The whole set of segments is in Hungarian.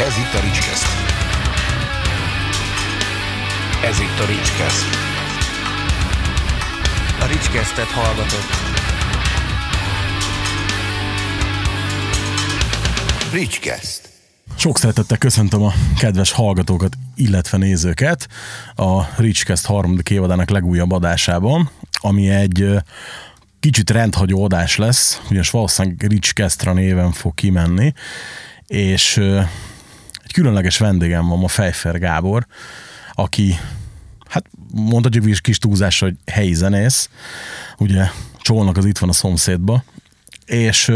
Ez itt a Ricskeszt. Ez itt a Ricskeszt. A Ricskesztet hallgatott. Ricskeszt. Sok szeretettel köszöntöm a kedves hallgatókat, illetve nézőket a Richcast harmadik évadának legújabb adásában, ami egy kicsit rendhagyó adás lesz, ugyanis valószínűleg Richcastra néven fog kimenni, és egy különleges vendégem van ma Fejfer Gábor, aki hát mondhatjuk is kis túlzás, hogy helyi zenész, ugye Csónak az itt van a szomszédba, és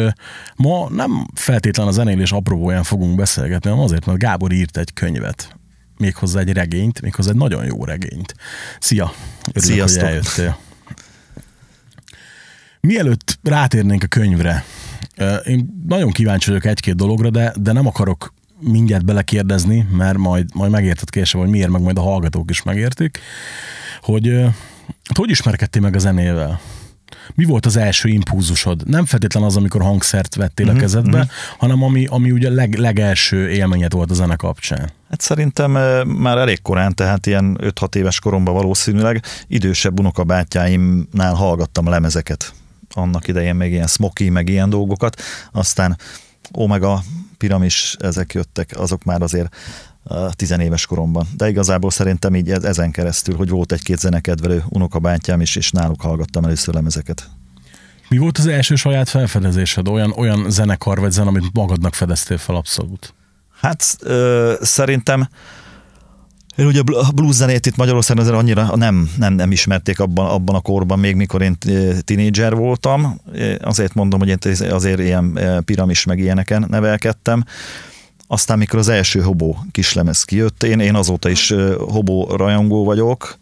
ma nem feltétlen a zenélés apróbóján fogunk beszélgetni, hanem azért, mert Gábor írt egy könyvet, méghozzá egy regényt, méghozzá egy nagyon jó regényt. Szia! Örülök, Sziasztok. hogy eljöttél. Mielőtt rátérnénk a könyvre, én nagyon kíváncsi vagyok egy-két dologra, de, de nem akarok mindjárt belekérdezni, mert majd, majd megérted később, hogy miért, meg majd a hallgatók is megértik, hogy hát hogy ismerkedtél meg a zenével? Mi volt az első impulzusod? Nem feltétlen az, amikor hangszert vettél Mhm, a kezedbe, hanem ami, ami ugye leg, legelső élményed volt a zene kapcsán. Hát szerintem már elég korán, tehát ilyen 5-6 éves koromban valószínűleg idősebb unokabátyáimnál hallgattam lemezeket. Annak idején még ilyen smoky, meg ilyen dolgokat. Aztán Omega, Piramis, ezek jöttek, azok már azért tizenéves koromban. De igazából szerintem így ez- ezen keresztül, hogy volt egy-két zenekedvelő unokabátyám is, és náluk hallgattam először lemezeket. Mi volt az első saját felfedezésed? Olyan, olyan zenekar vagy zene, amit magadnak fedeztél fel abszolút? Hát ö, szerintem ugye a bl- a blues zenét itt Magyarországon azért annyira nem, nem, nem ismerték abban, abban a korban, még mikor én tinédzser voltam. Ö, Azért mondom, hogy én azért ilyen ö, piramis meg ilyeneken nevelkedtem. Aztán mikor az első hobó kislemez kijött, én, én azóta is hobó rajongó vagyok,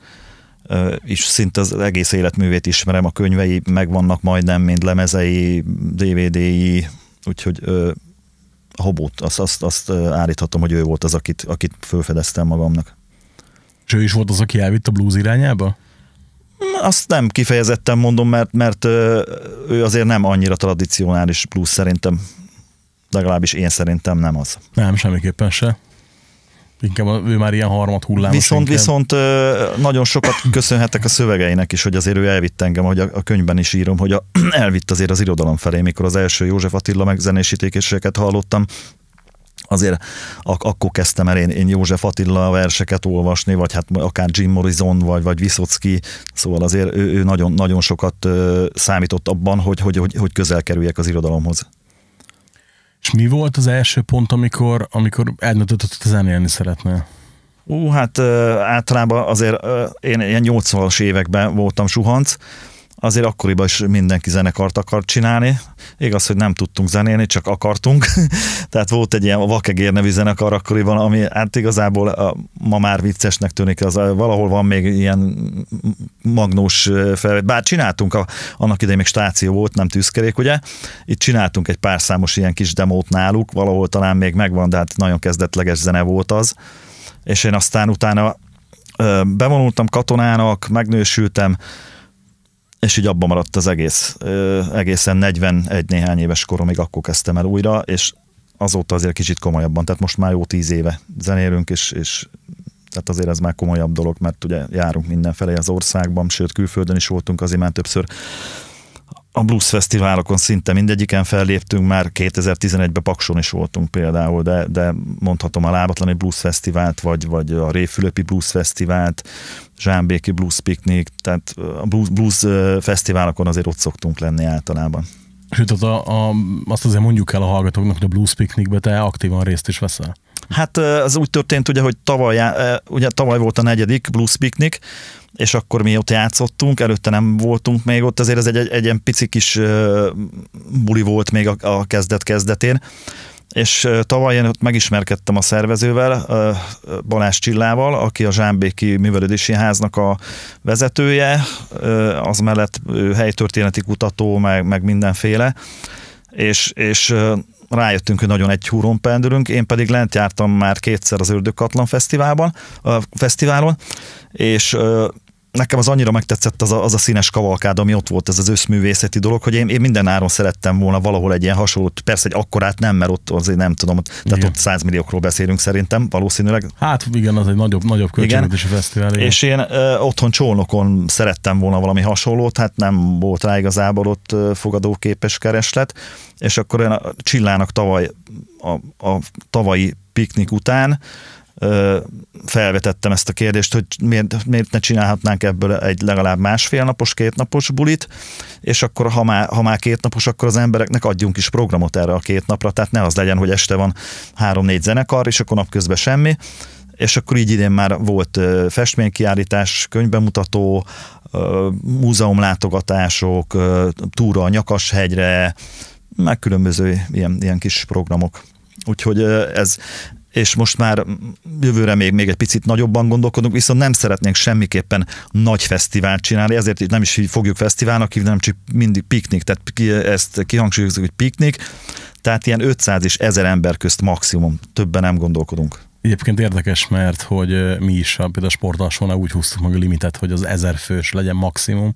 és szinte az egész életművét ismerem, a könyvei megvannak majdnem, mint lemezei, DVD-i, úgyhogy a hobót, azt, azt, azt állíthatom, hogy ő volt az, akit, akit fölfedeztem magamnak. És ő is volt az, aki elvitt a blues irányába? Azt nem kifejezetten mondom, mert, mert ő azért nem annyira tradicionális blues szerintem, legalábbis én szerintem nem az. Nem, semmiképpen se. Inkább ő már ilyen harmad hullámos. Viszont, inkább. viszont nagyon sokat köszönhetek a szövegeinek is, hogy azért ő elvitt engem, hogy a, könyvben is írom, hogy a, elvitt azért az irodalom felé, mikor az első József Attila megzenésítéseket hallottam, azért ak- akkor kezdtem el én, én József Attila verseket olvasni, vagy hát akár Jim Morrison, vagy, vagy Viszocki, szóval azért ő, ő nagyon, nagyon sokat ö, számított abban, hogy, hogy, hogy, hogy közel kerüljek az irodalomhoz. És mi volt az első pont, amikor, amikor eldöntötted, hogy zenélni szeretnél? Ú, hát ö, általában azért ö, én ilyen 80-as években voltam suhanc, azért akkoriban is mindenki zenekart akart csinálni. Igaz, hogy nem tudtunk zenélni, csak akartunk. Tehát volt egy ilyen Vakegér nevű zenekar akkoriban, ami hát igazából a, ma már viccesnek tűnik, az valahol van még ilyen magnós fel, bár csináltunk, a, annak idején még stáció volt, nem tűzkerék, ugye? Itt csináltunk egy pár számos ilyen kis demót náluk, valahol talán még megvan, de hát nagyon kezdetleges zene volt az és én aztán utána bevonultam katonának, megnősültem, és így abban maradt az egész. Egészen 41 néhány éves koromig akkor kezdtem el újra, és azóta azért kicsit komolyabban, tehát most már jó tíz éve zenélünk, és, és tehát azért ez már komolyabb dolog, mert ugye járunk mindenfelé az országban, sőt külföldön is voltunk azért már többször a blues fesztiválokon szinte mindegyiken felléptünk, már 2011-ben Pakson is voltunk például, de, de mondhatom a Lábatlani Blues Fesztivált, vagy, vagy a Réfülöpi Blues Fesztivált, Zsámbéki Blues Picnic, tehát a blues, blues fesztiválokon azért ott szoktunk lenni általában. Sőt, a, a, azt azért mondjuk el a hallgatóknak, hogy a Blues Picnicbe te aktívan részt is veszel. Hát az úgy történt, ugye, hogy tavaly, ugye tavaly volt a negyedik Blues Picnic, és akkor mi ott játszottunk, előtte nem voltunk még ott, azért ez egy, egy, egy ilyen pici kis buli volt még a, a kezdet-kezdetén, és tavaly én ott megismerkedtem a szervezővel, Balázs Csillával, aki a Zsámbéki Művelődési Háznak a vezetője, az mellett helytörténeti kutató, meg, meg mindenféle, és, és rájöttünk, hogy nagyon egy húron pendülünk, én pedig lent jártam már kétszer az Ördögkatlan Fesztiválban, a fesztiválon, és nekem az annyira megtetszett az a, az a színes kavalkád, ami ott volt, ez az összművészeti dolog, hogy én, én minden áron szerettem volna valahol egy ilyen hasonlót, persze egy akkorát nem, mert ott azért nem tudom, tehát Igen. ott 100 milliókról beszélünk szerintem, valószínűleg. Hát igen, az egy nagyobb, nagyobb költségvetési fesztivál. igen. És én ö, otthon Csolnokon szerettem volna valami hasonlót, hát nem volt rá igazából ott fogadóképes kereslet, és akkor én a Csillának tavaly, a, a tavalyi piknik után felvetettem ezt a kérdést, hogy miért, miért ne csinálhatnánk ebből egy legalább másfél napos, két napos bulit, és akkor ha már, ha már két napos, akkor az embereknek adjunk is programot erre a két napra, tehát ne az legyen, hogy este van három-négy zenekar, és akkor napközben semmi, és akkor így idén már volt festménykiállítás, könyvbemutató, múzeumlátogatások, túra a Nyakashegyre, meg különböző ilyen, ilyen kis programok. Úgyhogy ez, és most már jövőre még, még egy picit nagyobban gondolkodunk, viszont nem szeretnénk semmiképpen nagy fesztivált csinálni, ezért nem is fogjuk fesztiválnak hívni, hanem csak mindig piknik, tehát ki, ezt kihangsúlyozunk, hogy piknik, tehát ilyen 500 és 1000 ember közt maximum, többen nem gondolkodunk. Egyébként érdekes, mert hogy mi is a, például a sportalsónál úgy húztuk meg a limitet, hogy az ezer fős legyen maximum,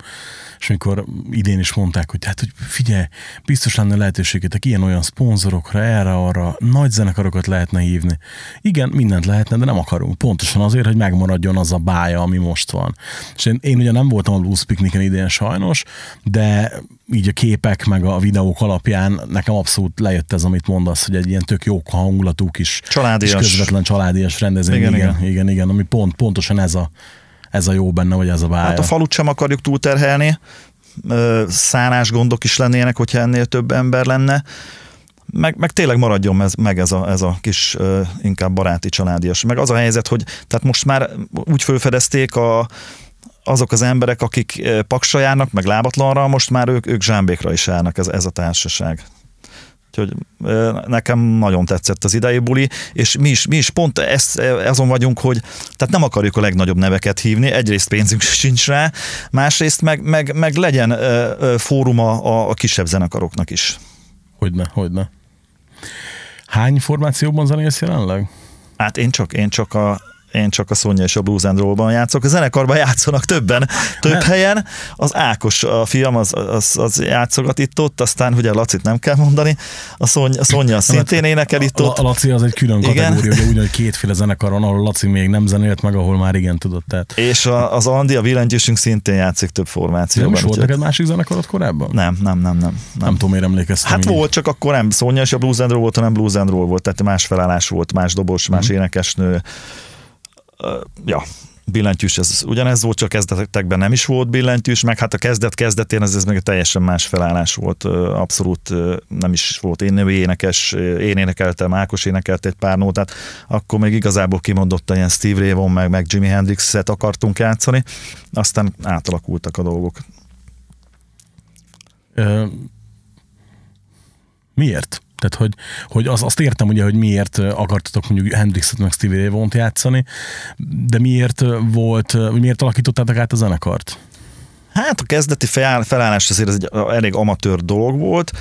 és amikor idén is mondták, hogy hát, hogy figyelj, biztos lenne lehetőségetek ilyen-olyan szponzorokra, erre, arra, nagy zenekarokat lehetne hívni. Igen, mindent lehetne, de nem akarunk. Pontosan azért, hogy megmaradjon az a bája, ami most van. És én, én ugye nem voltam a Blues Picnicen idén sajnos, de így a képek meg a videók alapján nekem abszolút lejött ez, amit mondasz, hogy egy ilyen tök jó hangulatú kis Családias. és közvetlen családias rendezvény. Igen, Igen, igen, igen. igen, ami pont, pontosan ez a, ez a jó benne, vagy ez a bája. Hát a falut sem akarjuk túlterhelni, szánás gondok is lennének, hogyha ennél több ember lenne, meg, meg tényleg maradjon ez, meg ez a, ez a kis inkább baráti családias. Meg az a helyzet, hogy tehát most már úgy fölfedezték a, azok az emberek, akik ö, paksra járnak, meg lábatlanra, most már ők, ők zsámbékra is járnak ez, ez a társaság. Úgyhogy ö, nekem nagyon tetszett az idei buli, és mi is, mi is pont ezt, azon vagyunk, hogy tehát nem akarjuk a legnagyobb neveket hívni, egyrészt pénzünk sincs rá, másrészt meg, meg, meg legyen fóruma a, a kisebb zenekaroknak is. Hogyne, hogyne. Hány formációban zenélsz jelenleg? Hát én csak, én csak a én csak a Szonya és a Blues and Roll-ban játszok. A zenekarban játszanak többen, több Nem. helyen. Az Ákos, a fiam, az, az, az játszogat itt-ott, aztán ugye Lacit nem kell mondani. A Szonya, a Szonya szintén énekel itt A, ott. a Laci az egy külön kategória, ugye úgy, hogy kétféle zenekar van, ahol Laci még nem zenélt meg, ahol már igen tudott. Tehát És a, az Andi, a billentyűsünk szintén játszik több nem formációban. is volt neked másik zenekarod korábban? Nem, nem, nem, nem. Nem, nem. tudom, miért emlékeztem. Hát így. volt, csak akkor nem Szonya és a Blues and Roll volt, hanem Blues and Roll volt, tehát más felállás volt, más dobos, más Mhm. énekesnő. Ja, billentyűs, ez ugyanez volt, csak kezdetekben nem is volt billentyűs, meg hát a kezdet kezdetén ez, ez meg egy teljesen más felállás volt, abszolút nem is volt én női énekes, én énekeltem, Ákos énekelt egy pár nótát, akkor még igazából kimondottan ilyen Steve Ray Vaughan meg, meg Jimi Hendrix-et akartunk játszani, aztán átalakultak a dolgok. Miért? Tehát, hogy, hogy az, azt értem ugye, hogy miért akartatok mondjuk Hendrixet meg Stevie Ray Vaughan-t játszani, de miért volt, miért alakítottátok át a zenekart? Hát a kezdeti feláll- felállás azért ez egy elég amatőr dolog volt,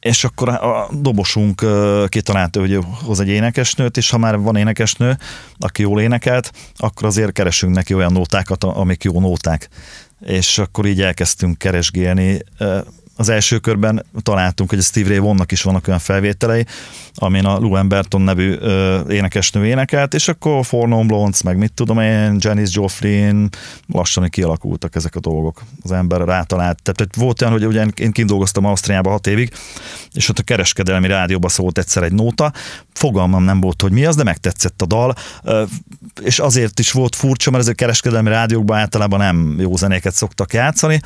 és akkor a dobosunk kitalálta, hogy hoz egy énekesnőt, és ha már van énekesnő, aki jól énekelt, akkor azért keresünk neki olyan nótákat, amik jó nóták. És akkor így elkezdtünk keresgélni. Az első körben találtunk, hogy a Steve Ray Vaughannak is vannak olyan felvételei, amin a Lou Emberton nevű ö, énekesnő énekelt, és akkor Four Non Blondes, meg mit tudom én, Janis Joplin, lassan kialakultak ezek a dolgok. Az ember rátalált. Tehát, tehát volt olyan, hogy ugye én kint dolgoztam Ausztriában hat évig, és ott a kereskedelmi rádióba szólt egyszer egy nóta, fogalmam nem volt, hogy mi az, de megtetszett a dal, Ö, és azért is volt furcsa, mert ezek a kereskedelmi rádiókban általában nem jó zenéket szoktak játszani,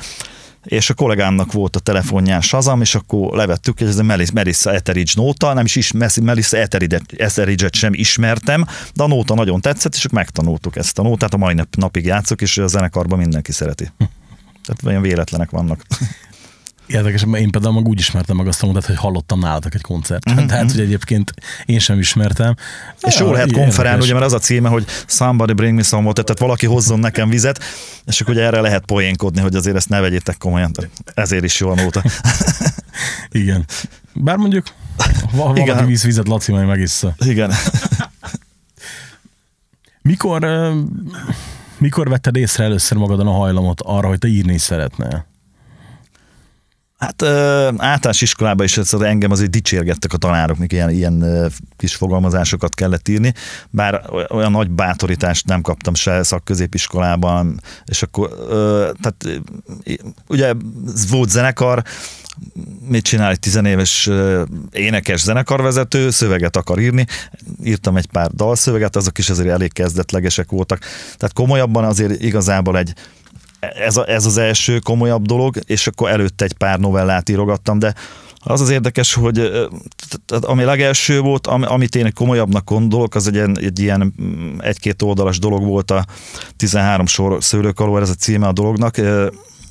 és a kollégámnak volt a telefonján Shazam, és akkor levettük, hogy ez a Melis- Melissa Etheridge nóta, nem is, is Melissa Etheridge- Etheridge-et sem ismertem, de a nóta nagyon tetszett, és megtanultuk ezt a nótát, a mai nap, napig játszok, és a zenekarban mindenki szereti. Tehát olyan véletlenek vannak. Érdekes, mert én például meg úgy ismertem meg azt a mondat, hogy hallottam nálatok egy koncerten. Mhm, Tehát, hogy egyébként én sem ismertem. És jól lehet konferálni, ugye, mert az a címe, hogy somebody bring me some water, tehát valaki hozzon nekem vizet, és akkor ugye erre lehet poénkodni, hogy azért ezt ne vegyétek komolyan. Ezért is jó a nóta. Igen. Bár mondjuk, va- valaki Igen. víz vizet, Laci majd megissza. Igen. Mikor, Mikor vetted észre először magadon a hajlamot arra, hogy te írni szeretnél? Hát általános iskolában is ez, engem azért dicsérgettek a tanárok, mikor ilyen, ilyen kis fogalmazásokat kellett írni, bár olyan nagy bátorítást nem kaptam se szakközépiskolában, és akkor, tehát ugye volt zenekar, mit csinál egy tizenéves énekes zenekarvezető, szöveget akar írni, írtam egy pár dalszöveget, azok is azért elég kezdetlegesek voltak, tehát komolyabban azért igazából egy ez, a, ez az első komolyabb dolog, és akkor előtte egy pár novellát írogattam, de az az érdekes, hogy ami legelső volt, amit én komolyabbnak gondolok, az egy, egy ilyen mm, egy-két oldalas dolog volt a 13 sor szőlőkaló, ez a címe a dolognak,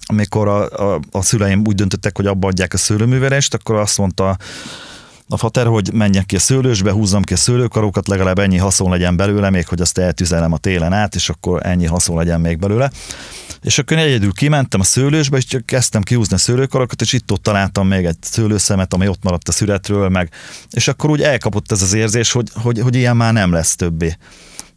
amikor a, a, a szüleim úgy döntöttek, hogy abba adják a szőlőműverest, akkor azt mondta a fater, hogy menjek ki a szőlősbe, húzzam ki a szőlőkarókat, legalább ennyi haszon legyen belőle, még hogy azt eltüzelem a télen át, és akkor ennyi haszon legyen még belőle. És akkor egyedül kimentem a szőlősbe, és csak kezdtem kiúzni a szőlőkarokat, és itt ott találtam még egy szőlőszemet, ami ott maradt a születről, meg, és akkor úgy elkapott ez az érzés, hogy, hogy, hogy ilyen már nem lesz többé.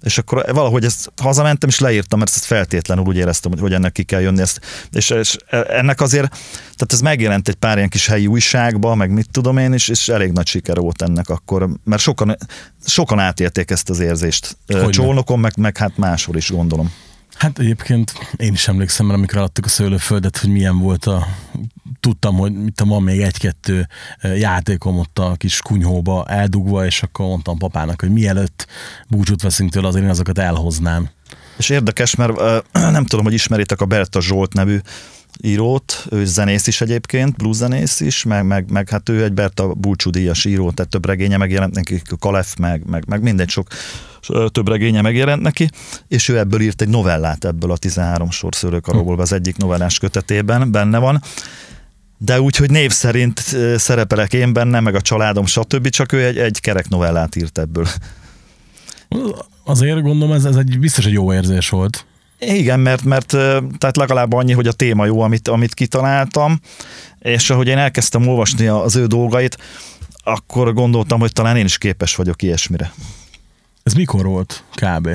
És akkor valahogy ezt hazamentem, és leírtam, mert ezt feltétlenül úgy éreztem, hogy, ennek ki kell jönni. Ezt. És, és ennek azért, tehát ez megjelent egy pár ilyen kis helyi újságba, meg mit tudom én, és, és elég nagy siker volt ennek akkor, mert sokan, sokan átélték ezt az érzést. Hogy Csolnokon, meg, meg hát máshol is gondolom. Hát egyébként én is emlékszem, mert amikor adtuk a szőlőföldet, hogy milyen volt a... Tudtam, hogy mit van még egy-kettő játékom ott a kis kunyhóba eldugva, és akkor mondtam papának, hogy mielőtt búcsút veszünk tőle, azért én azokat elhoznám. És érdekes, mert nem tudom, hogy ismeritek a Berta Zsolt nevű írót, ő zenész is egyébként, blues zenész is, meg, meg, meg hát ő egy Berta búcsúdíjas író, tehát több regénye megjelent neki, Kalef, meg, meg, meg mindegy sok több regénye megjelent neki, és ő ebből írt egy novellát ebből a 13 sor szőlőkaróból, az egyik novellás kötetében benne van, de úgy, hogy név szerint szerepelek én benne, meg a családom, stb., csak ő egy, egy kerek novellát írt ebből. Azért gondolom, ez, ez egy biztos egy jó érzés volt. Igen, mert, mert tehát legalább annyi, hogy a téma jó, amit, amit kitaláltam, és ahogy én elkezdtem olvasni az ő dolgait, akkor gondoltam, hogy talán én is képes vagyok ilyesmire. Ez mikor volt kb?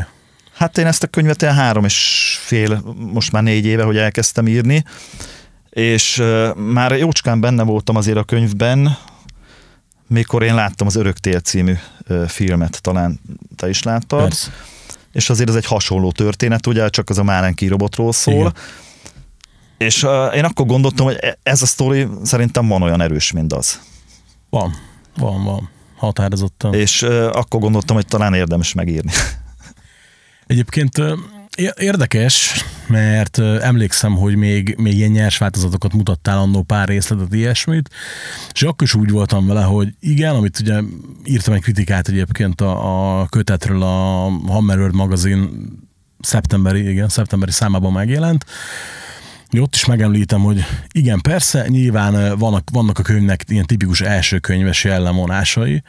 Hát én ezt a könyvet ilyen három és fél, most már négy éve, hogy elkezdtem írni, és már jócskán benne voltam azért a könyvben, mikor én láttam az Örök tél című filmet, talán te is láttad. Persze. És azért ez egy hasonló történet, ugye, csak az a Márenki robotról szól. Igen. És uh, én akkor gondoltam, hogy e, ez a sztori szerintem van olyan erős, mint az. Van, van, van határozottan. És uh, akkor gondoltam, hogy talán érdemes megírni. Egyébként uh, érdekes, mert emlékszem, hogy még, még ilyen nyers változatokat mutattál annó pár részletet, ilyesmit, és akkor is úgy voltam vele, hogy igen, amit ugye írtam egy kritikát egyébként a, a kötetről a Hammer World magazin szeptemberi, igen, szeptemberi számában megjelent, ott is megemlítem, hogy igen, persze, nyilván vannak, vannak a könyvnek ilyen tipikus első könyves jellemvonásai,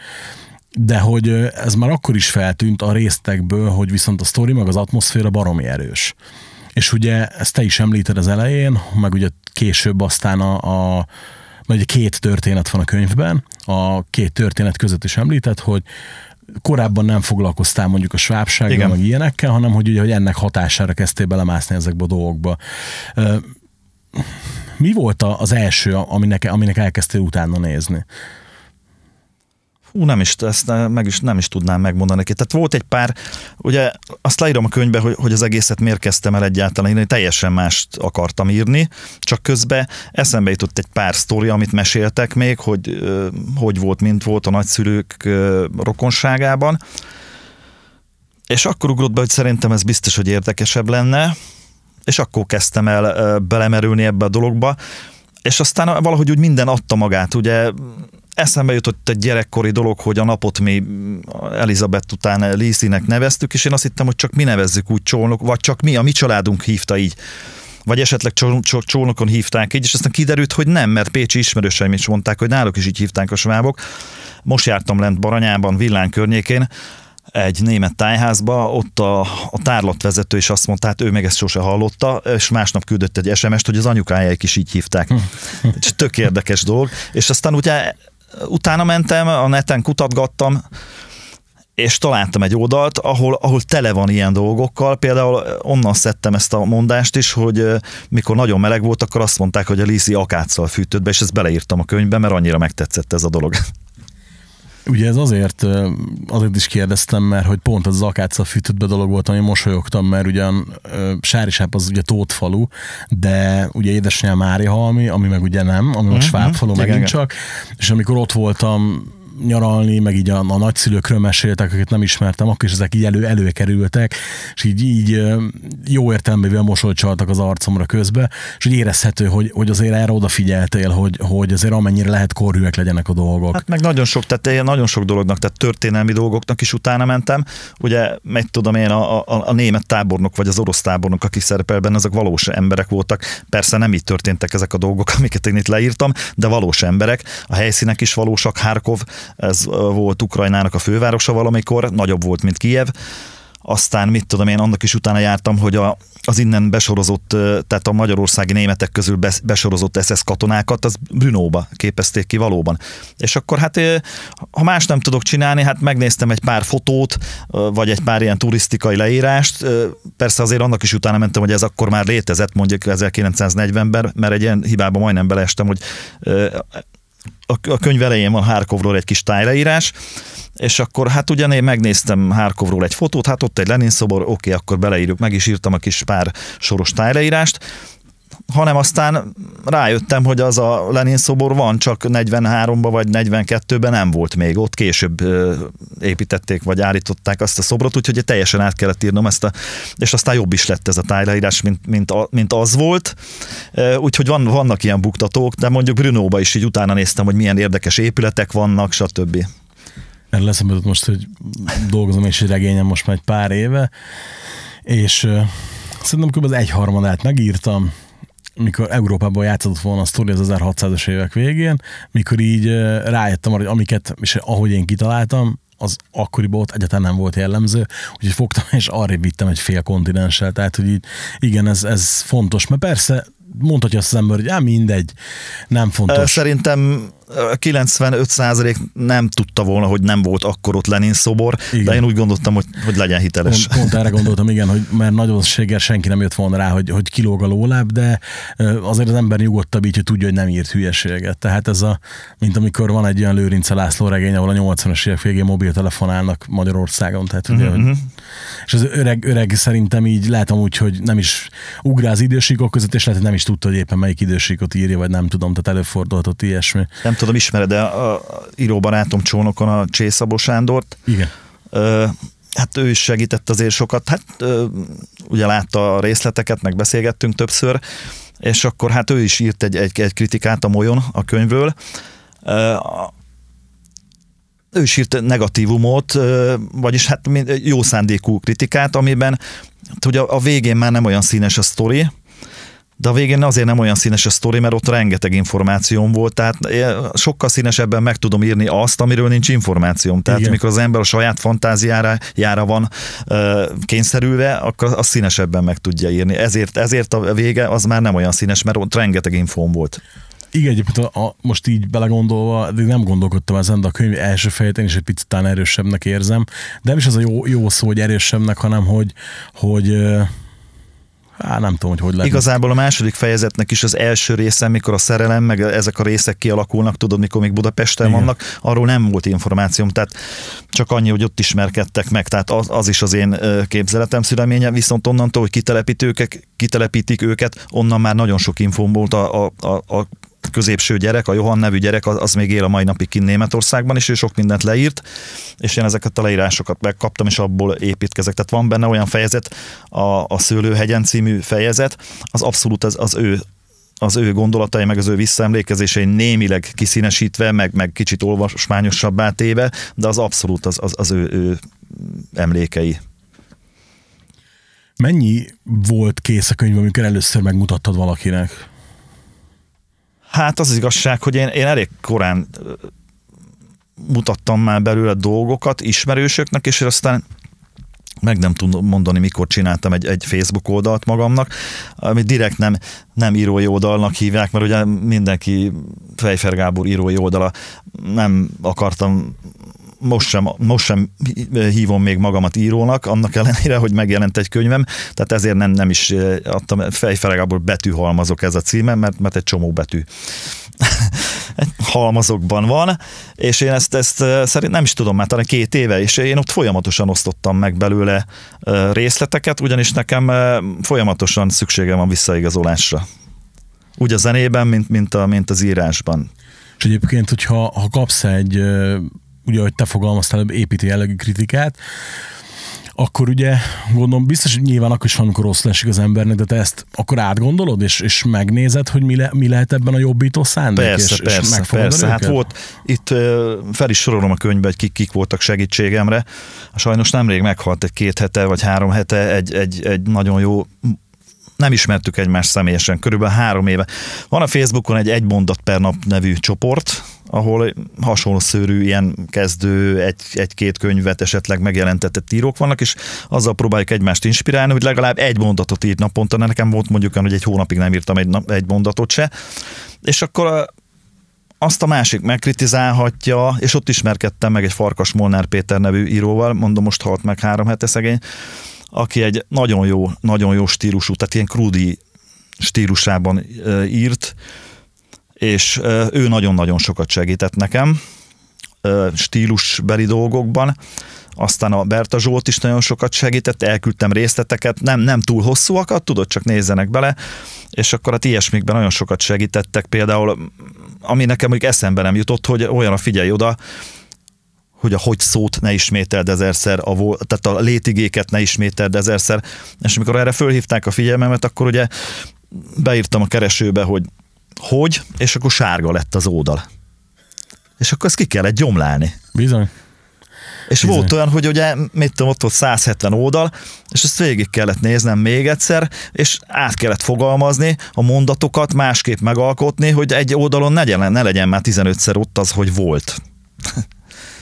de hogy ez már akkor is feltűnt a résztekből, hogy viszont a sztori meg az atmoszféra baromi erős. És ugye ezt te is említed az elején, meg ugye később aztán a, a ugye két történet van a könyvben, a két történet között is említett, hogy korábban nem foglalkoztál mondjuk a svábsággal, Igen. meg ilyenekkel, hanem hogy ugye hogy ennek hatására kezdtél belemászni ezekbe a dolgokba. Mi volt az első, aminek, aminek elkezdtél utána nézni? Hú, nem is, ezt meg is, nem is tudnám megmondani neki. Tehát volt egy pár, ugye azt leírom a könyvbe, hogy, hogy az egészet miért kezdtem el egyáltalán írni, teljesen mást akartam írni, csak közben eszembe jutott egy pár sztori, amit meséltek még, hogy hogy volt, mint volt a nagyszülők rokonságában. És akkor ugrott be, hogy szerintem ez biztos, hogy érdekesebb lenne, és akkor kezdtem el belemerülni ebbe a dologba, és aztán valahogy úgy minden adta magát, ugye eszembe jutott egy gyerekkori dolog, hogy a napot mi Elizabeth után Lizzie-nek neveztük, és én azt hittem, hogy csak mi nevezzük úgy csónok, vagy csak mi, a mi családunk hívta így vagy esetleg csónokon hívták így, és aztán kiderült, hogy nem, mert pécsi ismerőseim is mondták, hogy náluk is így hívták a svábok. Most jártam lent Baranyában, Villán környékén, egy német tájházba, ott a, a tárlatvezető is azt mondta, hát ő meg ezt sose hallotta, és másnap küldött egy SMS-t, hogy az anyukájáik is így hívták. Hm. Tök érdekes dolog. És aztán ugye utána mentem, a neten kutatgattam, és találtam egy oldalt, ahol, ahol tele van ilyen dolgokkal. Például onnan szedtem ezt a mondást is, hogy mikor nagyon meleg volt, akkor azt mondták, hogy a Lisi akáccal fűtött be, és ezt beleírtam a könyvbe, mert annyira megtetszett ez a dolog. Ugye ez azért, azért is kérdeztem, mert hogy pont az akáccal fűtött be dolog volt, ami mosolyogtam, mert ugyan Sárisáp az ugye Tótfalu, de ugye édesanyám Mári Halmi, ami meg ugye nem, ami most mm-hmm. Svábfalu megint csak, és amikor ott voltam nyaralni, meg így a, a nagyszülőkről meséltek, akiket nem ismertem, akkor is ezek így elő, előkerültek, és így, így jó értelmével mosolyt csaltak az arcomra közbe, és úgy érezhető, hogy, hogy azért erre odafigyeltél, hogy, hogy azért amennyire lehet korhűek legyenek a dolgok. Hát meg nagyon sok, tehát nagyon sok dolognak, tehát történelmi dolgoknak is utána mentem. Ugye, meg tudom én, a, a, a német tábornok, vagy az orosz tábornok, aki szerepel benne, azok valós emberek voltak. Persze nem így történtek ezek a dolgok, amiket én itt leírtam, de valós emberek. A helyszínek is valósak, Harkov, ez volt Ukrajnának a fővárosa valamikor, nagyobb volt, mint Kijev. Aztán mit tudom én, annak is utána jártam, hogy a, az innen besorozott, tehát a magyarországi németek közül besorozott SS katonákat, az Brunóba képezték ki valóban. És akkor hát, ha más nem tudok csinálni, hát megnéztem egy pár fotót, vagy egy pár ilyen turisztikai leírást. Persze azért annak is utána mentem, hogy ez akkor már létezett, mondjuk 1940-ben, mert egy ilyen hibába majdnem beleestem, hogy a könyv elején van Harkovról egy kis tájleírás, és akkor hát ugyan én megnéztem Harkovról egy fotót, hát ott egy Lenin szobor, oké, akkor beleírjuk, meg is írtam a kis pár soros tájleírást, hanem aztán rájöttem, hogy az a Lenin szobor van, csak 43-ban vagy 42-ben nem volt még, ott később építették, vagy állították azt a szobrot, úgyhogy teljesen át kellett írnom ezt a, és aztán jobb is lett ez a tájleírás, mint, mint, mint az volt, úgyhogy van, vannak ilyen buktatók, de mondjuk Brunóba is így utána néztem, hogy milyen érdekes épületek vannak, stb. Erre leszembe most, hogy dolgozom és egy regényem most már egy pár éve, és szerintem kb. az egyharmadát megírtam, mikor Európában játszott volna a sztori az 1600-as évek végén, mikor így rájöttem arra, hogy amiket, és ahogy én kitaláltam, az akkoriban ott egyáltalán nem volt jellemző, úgyhogy fogtam és arra vittem egy fél kontinenssel, tehát hogy így, igen, ez, ez fontos, mert persze mondhatja azt az ember, hogy á, mindegy, nem fontos. Szerintem 95% nem tudta volna, hogy nem volt akkor ott Lenin szobor, igen. de én úgy gondoltam, hogy, hogy legyen hiteles. Pont, pont erre gondoltam, igen, hogy mert nagyon séger senki nem jött volna rá, hogy, hogy kilóg a lóláb, de azért az ember nyugodtabb így, hogy tudja, hogy nem írt hülyeséget. Tehát ez a, mint amikor van egy olyan Lőrince László regény, ahol a 80-as évek végén mobiltelefonálnak Magyarországon. Tehát, ugye, uh-huh. hogy, mhm. és az öreg, öreg szerintem így lehet amúgy, hogy nem is ugrál az idősíkok között, és lehet, hogy nem is tudta, hogy éppen melyik idősíkot írja, vagy nem tudom, tehát előfordulhatott ilyesmi. Nem tudom, ismered de a, a íróbarátom csónokon a Csészabó Sándort. Igen. Ö, hát ő is segített azért sokat. Hát ö, ugye látta a részleteket, meg beszélgettünk többször, és akkor hát ő is írt egy, egy, egy kritikát a Molyon a könyvről. Ö, ő is írt negatívumot, vagyis hát jó szándékú kritikát, amiben hogy a, a végén már nem olyan színes a sztori, de a végén azért nem olyan színes a sztori, mert ott rengeteg információm volt, tehát sokkal színesebben meg tudom írni azt, amiről nincs információm. Tehát Igen. mikor az ember a saját fantáziára jára van kényszerülve, akkor az színesebben meg tudja írni. Ezért, ezért a vége az már nem olyan színes, mert ott rengeteg infóm volt. Igen, egyébként a, a, most így belegondolva, de nem gondolkodtam ezen, de a könyv első fejét én is egy picit erősebbnek érzem. De nem is az a jó, jó szó, hogy erősebbnek, hanem hogy, hogy Á, nem tudom, hogy hogy lehet. Igazából a második fejezetnek is az első része, mikor a szerelem, meg ezek a részek kialakulnak, tudod, mikor még Budapesten Igen. vannak, arról nem volt információm, tehát csak annyi, hogy ott ismerkedtek meg, tehát az, az is az én képzeletem szüleménye, viszont onnantól, hogy kitelepítők, kitelepítik őket, onnan már nagyon sok infóm volt a, a, a, a középső gyerek, a Johan nevű gyerek, az, még él a mai napig kint Németországban, és ő sok mindent leírt, és én ezeket a leírásokat megkaptam, és abból építkezek. Tehát van benne olyan fejezet, a, a Szőlőhegyen című fejezet, az abszolút az, az ő az ő gondolatai, meg az ő visszaemlékezései némileg kiszínesítve, meg, meg kicsit olvasmányosabbá téve, de az abszolút az, az, az ő, ő emlékei. Mennyi volt kész a könyv, amikor először megmutattad valakinek? Hát az, az igazság, hogy én, én elég korán mutattam már belőle dolgokat ismerősöknek, és aztán meg nem tudom mondani, mikor csináltam egy, egy Facebook oldalt magamnak, amit direkt nem, nem írói oldalnak hívják, mert ugye mindenki Fejfer Gábor írói oldala, nem akartam most sem, most sem hívom még magamat írónak, annak ellenére, hogy megjelent egy könyvem, tehát ezért nem, nem is adtam, fejfelegából betűhalmazok ez a címem, mert, mert egy csomó betű halmazokban van, és én ezt, ezt szerint nem is tudom, már talán két éve, és én ott folyamatosan osztottam meg belőle részleteket, ugyanis nekem folyamatosan szükségem van visszaigazolásra. Úgy a zenében, mint, mint, a, mint az írásban. És egyébként, hogyha ha kapsz egy, ugye, hogy te fogalmaztál, építi jellegű kritikát, akkor ugye gondolom biztos, hogy nyilván akkor is van, amikor rossz lesik az embernek, de te ezt akkor átgondolod, és, és megnézed, hogy mi, le, mi lehet ebben a jobbító szándék, persze, és, persze, és persze. Hát volt, itt fel is sorolom a könyvbe, hogy kik, kik voltak segítségemre. Sajnos nemrég meghalt egy két hete, vagy három hete egy, egy, egy nagyon jó nem ismertük egymást személyesen, körülbelül három éve. Van a Facebookon egy egy mondat per nap nevű csoport, ahol hasonló szőrű ilyen kezdő egy, egy-két könyvet esetleg megjelentetett írók vannak, és azzal próbáljuk egymást inspirálni, hogy legalább egy mondatot írt naponta, nekem volt mondjuk hogy egy hónapig nem írtam egy, egy mondatot se, és akkor azt a másik megkritizálhatja, és ott ismerkedtem meg egy Farkas Molnár Péter nevű íróval, mondom, most halt meg három hete szegény, aki egy nagyon jó, nagyon jó stílusú, tehát ilyen krúdi stílusában írt, és ő nagyon-nagyon sokat segített nekem stílusbeli dolgokban. Aztán a Berta Zsolt is nagyon sokat segített, elküldtem részleteket, nem, nem túl hosszúakat, tudod, csak nézzenek bele, és akkor hát ilyesmikben nagyon sokat segítettek, például ami nekem mondjuk eszembe nem jutott, hogy olyan a figyelj oda, hogy a hogy szót ne ismételd ezerszer, a, tehát a létigéket ne ismételd ezerszer, és amikor erre fölhívták a figyelmemet, akkor ugye beírtam a keresőbe, hogy hogy, és akkor sárga lett az oldal. És akkor ezt ki kellett gyomlálni. Bizony. És Bizony. volt olyan, hogy ugye, mit tudom, ott volt 170 oldal, és ezt végig kellett néznem még egyszer, és át kellett fogalmazni a mondatokat, másképp megalkotni, hogy egy oldalon ne legyen, ne legyen már 15-szer ott az, hogy volt.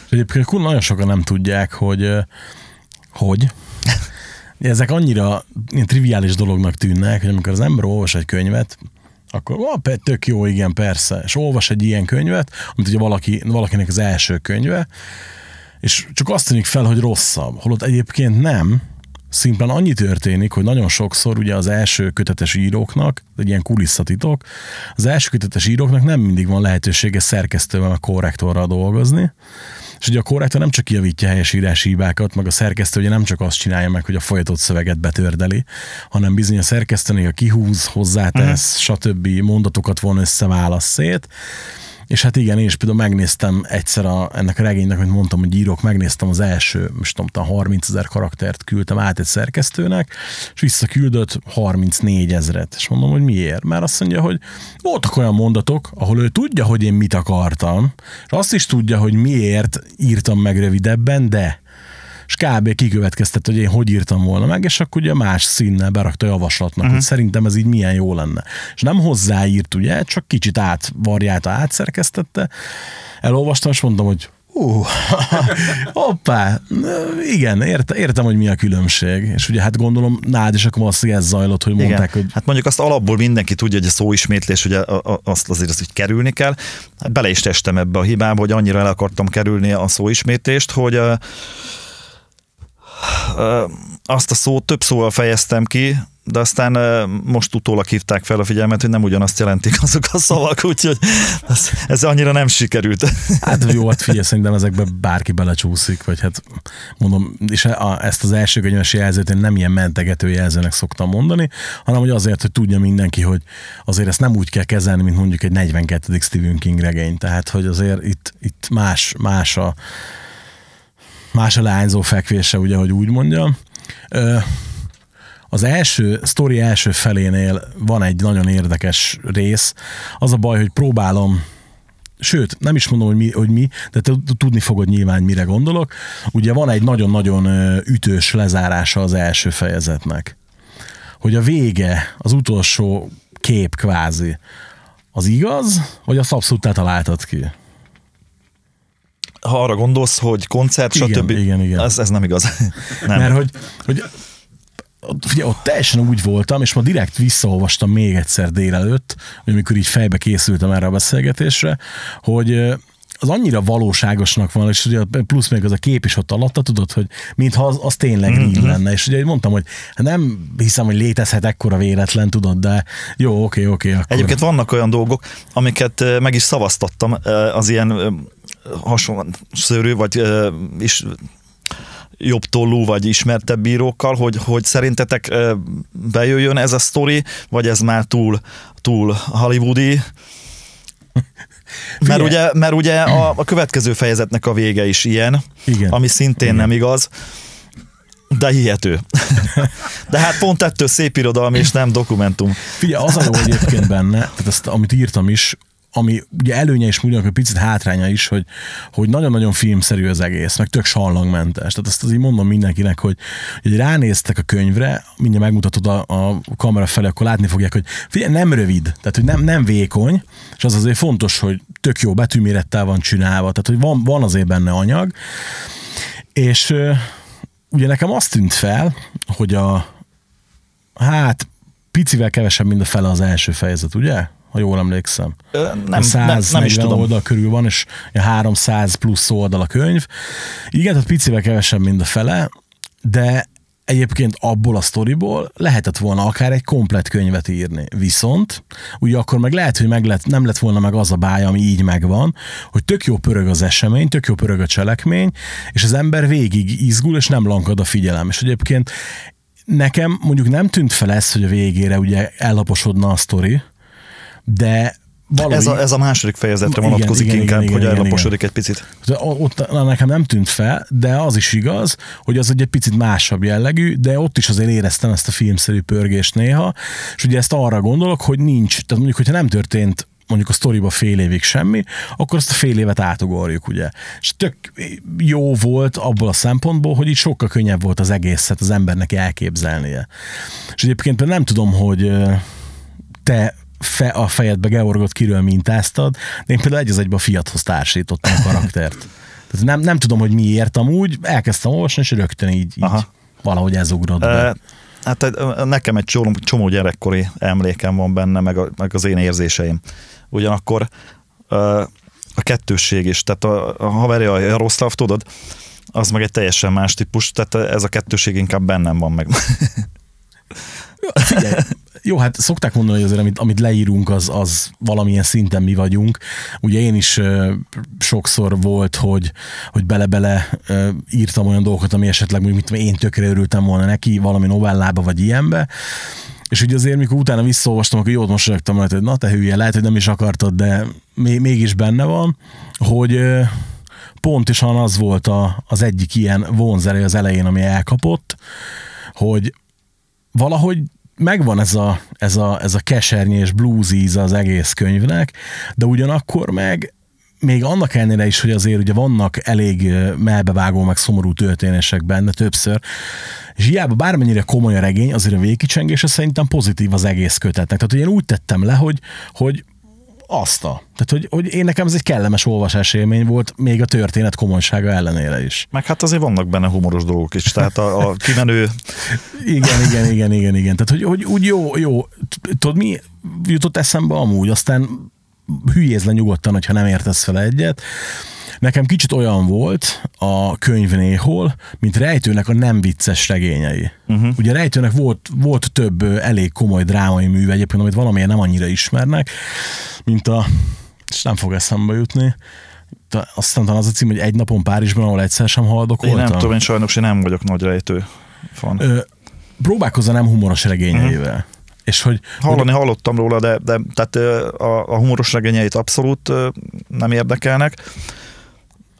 Egyébként nagyon sokan nem tudják, hogy hogy. Ezek annyira ilyen triviális dolognak tűnnek, hogy amikor az ember olvas egy könyvet, akkor ó, tök jó, igen, persze. És olvas egy ilyen könyvet, amit ugye valaki, valakinek az első könyve, és csak azt tűnik fel, hogy rosszabb. Holott egyébként nem, szimplán annyi történik, hogy nagyon sokszor ugye az első kötetes íróknak, egy ilyen kulisszatitok, az első kötetes íróknak nem mindig van lehetősége szerkesztővel, meg korrektorral dolgozni, és ugye a korrektor nem csak javítja helyesírási hibákat, meg a szerkesztő ugye nem csak azt csinálja meg, hogy a folyatott szöveget betördeli, hanem bizony a szerkesztőnél a kihúz, hozzátesz, uh-huh. stb. mondatokat von össze, válasz szét, és hát igen, én is például megnéztem egyszer a, ennek a regénynek, hogy mondtam, hogy írok, megnéztem az első, most tudom, 30 ezer karaktert küldtem át egy szerkesztőnek, és visszaküldött 34 ezeret. És mondom, hogy miért? Mert azt mondja, hogy voltak olyan mondatok, ahol ő tudja, hogy én mit akartam, és azt is tudja, hogy miért írtam meg rövidebben, de és kb. kikövetkeztet, hogy én hogy írtam volna meg, és akkor ugye más színnel berakta a javaslatnak, uh-huh. hogy szerintem ez így milyen jó lenne. És nem hozzáírt, ugye, csak kicsit átvarjálta, átszerkesztette. Elolvastam, és mondtam, hogy Uh, hoppá, igen, érte, értem, hogy mi a különbség. És ugye hát gondolom nád is akkor valószínűleg ez zajlott, hogy mondták, igen. hogy... Hát mondjuk azt alapból mindenki tudja, hogy a szóismétlés, ugye azt azért azt, hogy kerülni kell. Hát bele is testem ebbe a hibába, hogy annyira el akartam kerülni a szóismétlést, hogy azt a szót több szóval fejeztem ki, de aztán most utólag hívták fel a figyelmet, hogy nem ugyanazt jelentik azok a szavak, úgyhogy ez, ez annyira nem sikerült. Hát jó, hát figyelj, szerintem ezekbe bárki belecsúszik, vagy hát mondom, és a, ezt az első könyves jelzőt én nem ilyen mentegető jelzőnek szoktam mondani, hanem hogy azért, hogy tudja mindenki, hogy azért ezt nem úgy kell kezelni, mint mondjuk egy 42. Stephen King regény, tehát hogy azért itt, itt más, más a, más a lányzó fekvése, ugye, hogy úgy mondjam. Az első, sztori első felénél van egy nagyon érdekes rész. Az a baj, hogy próbálom Sőt, nem is mondom, hogy mi, hogy mi de te tudni fogod nyilván, mire gondolok. Ugye van egy nagyon-nagyon ütős lezárása az első fejezetnek. Hogy a vége, az utolsó kép kvázi, az igaz, vagy azt abszolút te találtad ki? Ha arra gondolsz, hogy koncert, igen, stb. Igen, igen. Ez, ez nem igaz. nem. Mert hogy, hogy ugye ott teljesen úgy voltam, és ma direkt visszaolvastam még egyszer délelőtt, amikor így fejbe készültem erre a beszélgetésre, hogy az annyira valóságosnak van, és ugye plusz még az a kép is ott alatta, tudod, hogy mintha az, az tényleg mm-hmm. real lenne, és ugye mondtam, hogy nem hiszem, hogy létezhet ekkora véletlen, tudod, de jó, oké, oké. Akkor. Egyébként vannak olyan dolgok, amiket meg is szavaztattam az ilyen ö, hasonló szörű, vagy ö, is jobb tollú, vagy ismertebb bírókkal, hogy, hogy szerintetek bejöjjön ez a sztori, vagy ez már túl, túl hollywoodi, mert ugye, mert ugye a, a következő fejezetnek a vége is ilyen, Igen. ami szintén Igen. nem igaz, de hihető. De hát pont ettől szép irodalmi és nem dokumentum. Figyelj, az a jó egyébként benne, tehát ezt, amit írtam is, ami ugye előnye és ugyanakkor picit hátránya is, hogy, hogy nagyon-nagyon filmszerű az egész, meg tök sallangmentes. Tehát azt azért mondom mindenkinek, hogy, hogy ránéztek a könyvre, mindjárt megmutatod a, a kamera felé, akkor látni fogják, hogy figyelj, nem rövid, tehát hogy nem, nem vékony, és az azért fontos, hogy tök jó betűmérettel van csinálva, tehát hogy van, van azért benne anyag, és ugye nekem azt tűnt fel, hogy a hát picivel kevesebb, mint a fele az első fejezet, ugye? Ha jól emlékszem. Ö, Nem, Nem, 140 nem, nem is tudom. oldal körül van, és 300 plusz oldal a könyv. Igen, tehát picivel kevesebb, mint a fele, de egyébként abból a sztoriból lehetett volna akár egy komplet könyvet írni. Viszont, ugye akkor meg lehet, hogy meg lett, nem lett volna meg az a bája, ami így megvan, hogy tök jó pörög az esemény, tök jó pörög a cselekmény, és az ember végig izgul, és nem lankad a figyelem. És egyébként nekem mondjuk nem tűnt fel ez, hogy a végére ugye ellaposodna a sztori, de valahogy... Ez a, ez a második fejezetre Igen, vonatkozik igen, inkább, igen, hogy igen, ellaposodik egy picit. Ott nekem nem tűnt fel, de az is igaz, hogy az egy picit másabb jellegű, de ott is azért éreztem ezt a filmszerű pörgést néha, és ugye ezt arra gondolok, hogy nincs, tehát mondjuk, hogyha nem történt mondjuk a sztoriba fél évig semmi, akkor azt a fél évet átugorjuk, ugye. És tök jó volt abból a szempontból, hogy így sokkal könnyebb volt az egészet az embernek elképzelnie. És egyébként nem tudom, hogy te fe, a fejedbe Georgot kiről mintáztad, de én például egy az egybe a fiathoz társítottam a karaktert. Tehát nem, nem tudom, hogy miért amúgy, elkezdtem olvasni, és rögtön így, így Aha. valahogy ez ugrott be. Hát nekem egy csomó, csomó gyerekkori emlékem van benne, meg, a, meg az én érzéseim. Ugyanakkor a kettősség is, tehát a, a haverja, a Jaroszláv, tudod, az meg egy teljesen más típus, tehát ez a kettősség inkább bennem van meg. Figyelj, jó, hát szokták mondani, hogy azért, amit, amit leírunk, az, az valamilyen szinten mi vagyunk. Ugye én is ö, sokszor volt, hogy, hogy bele-bele ö, írtam olyan dolgokat, ami esetleg mondjuk, mit tudom, én tökre örültem volna neki, valami novellába vagy ilyenbe. És ugye azért, mikor utána visszaolvastam, akkor jót mosolyogtam rajta, hogy na te hülye, lehet, hogy nem is akartad, de még, mégis benne van, hogy pontosan az volt a, az egyik ilyen vonzerő az elején, ami elkapott, hogy valahogy megvan ez a, ez a, ez a kesernyés blues íze az egész könyvnek, de ugyanakkor meg még annak ellenére is, hogy azért ugye vannak elég melbevágó, meg szomorú történések benne többször, és hiába bármennyire komoly a regény, azért a végkicsengése szerintem pozitív az egész kötetnek. Tehát én úgy tettem le, hogy, hogy azt a. Tehát, hogy, hogy én nekem ez egy kellemes olvasás élmény volt, még a történet komolysága ellenére is. Meg hát azért vannak benne humoros dolgok is, tehát a, a kimenő, Igen, igen, igen, igen, igen. Tehát, hogy, hogy úgy jó, jó. Tudod, mi jutott eszembe amúgy, aztán hülyéz le nyugodtan, hogyha nem értesz fel egyet. Nekem kicsit olyan volt a könyv néhol, mint Rejtőnek a nem vicces regényei. Uh-huh. Ugye Rejtőnek volt, volt több elég komoly drámai műve egyébként, amit valamiért nem annyira ismernek, mint a, és nem fog eszembe jutni, aztán talán az a cím, hogy egy napon Párizsban, ahol egyszer sem én haldokoltam. nem tudom, én sajnos én nem vagyok nagy rejtő fan. Ö, próbálkozza nem humoros regényeivel. Uh-huh. És hogy, Hallani hallottam róla, de, de tehát a, a humoros regényeit abszolút nem érdekelnek,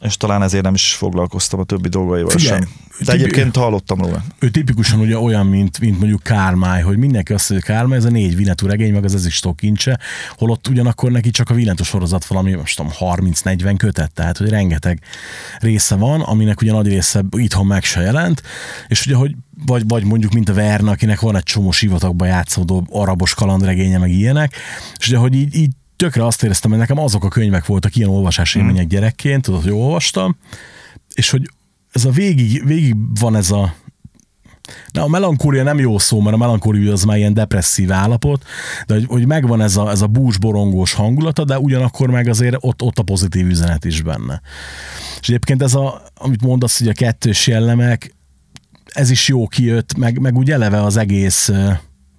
és talán ezért nem is foglalkoztam a többi dolgaival Figyelj, sem. De tipi- egyébként hallottam róla. ő tipikusan ugye olyan, mint, mint mondjuk Kármály, hogy mindenki azt mondja, hogy Kármály, ez a négy Vinetú regény, meg az ez is kincse, holott ugyanakkor neki csak a Vinetú sorozat valami, most tudom, 30-40 kötet, tehát hogy rengeteg része van, aminek ugye nagy része itthon meg se jelent, és ugye, hogy vagy, vagy mondjuk, mint a Verne, akinek van egy csomó sivatagban játszódó arabos kalandregénye, meg ilyenek, és ugye, hogy így, így tökre azt éreztem, hogy nekem azok a könyvek voltak ilyen olvasási élmények gyerekként, tudod, hogy olvastam, és hogy ez a végig, végig van ez a Na, a melankólia nem jó szó, mert a melankólia az már ilyen depresszív állapot, de hogy, hogy megvan ez a, ez a búsborongós hangulata, de ugyanakkor meg azért ott, ott a pozitív üzenet is benne. És egyébként ez a, amit mondasz, hogy a kettős jellemek, ez is jó kijött, meg, meg úgy eleve az egész,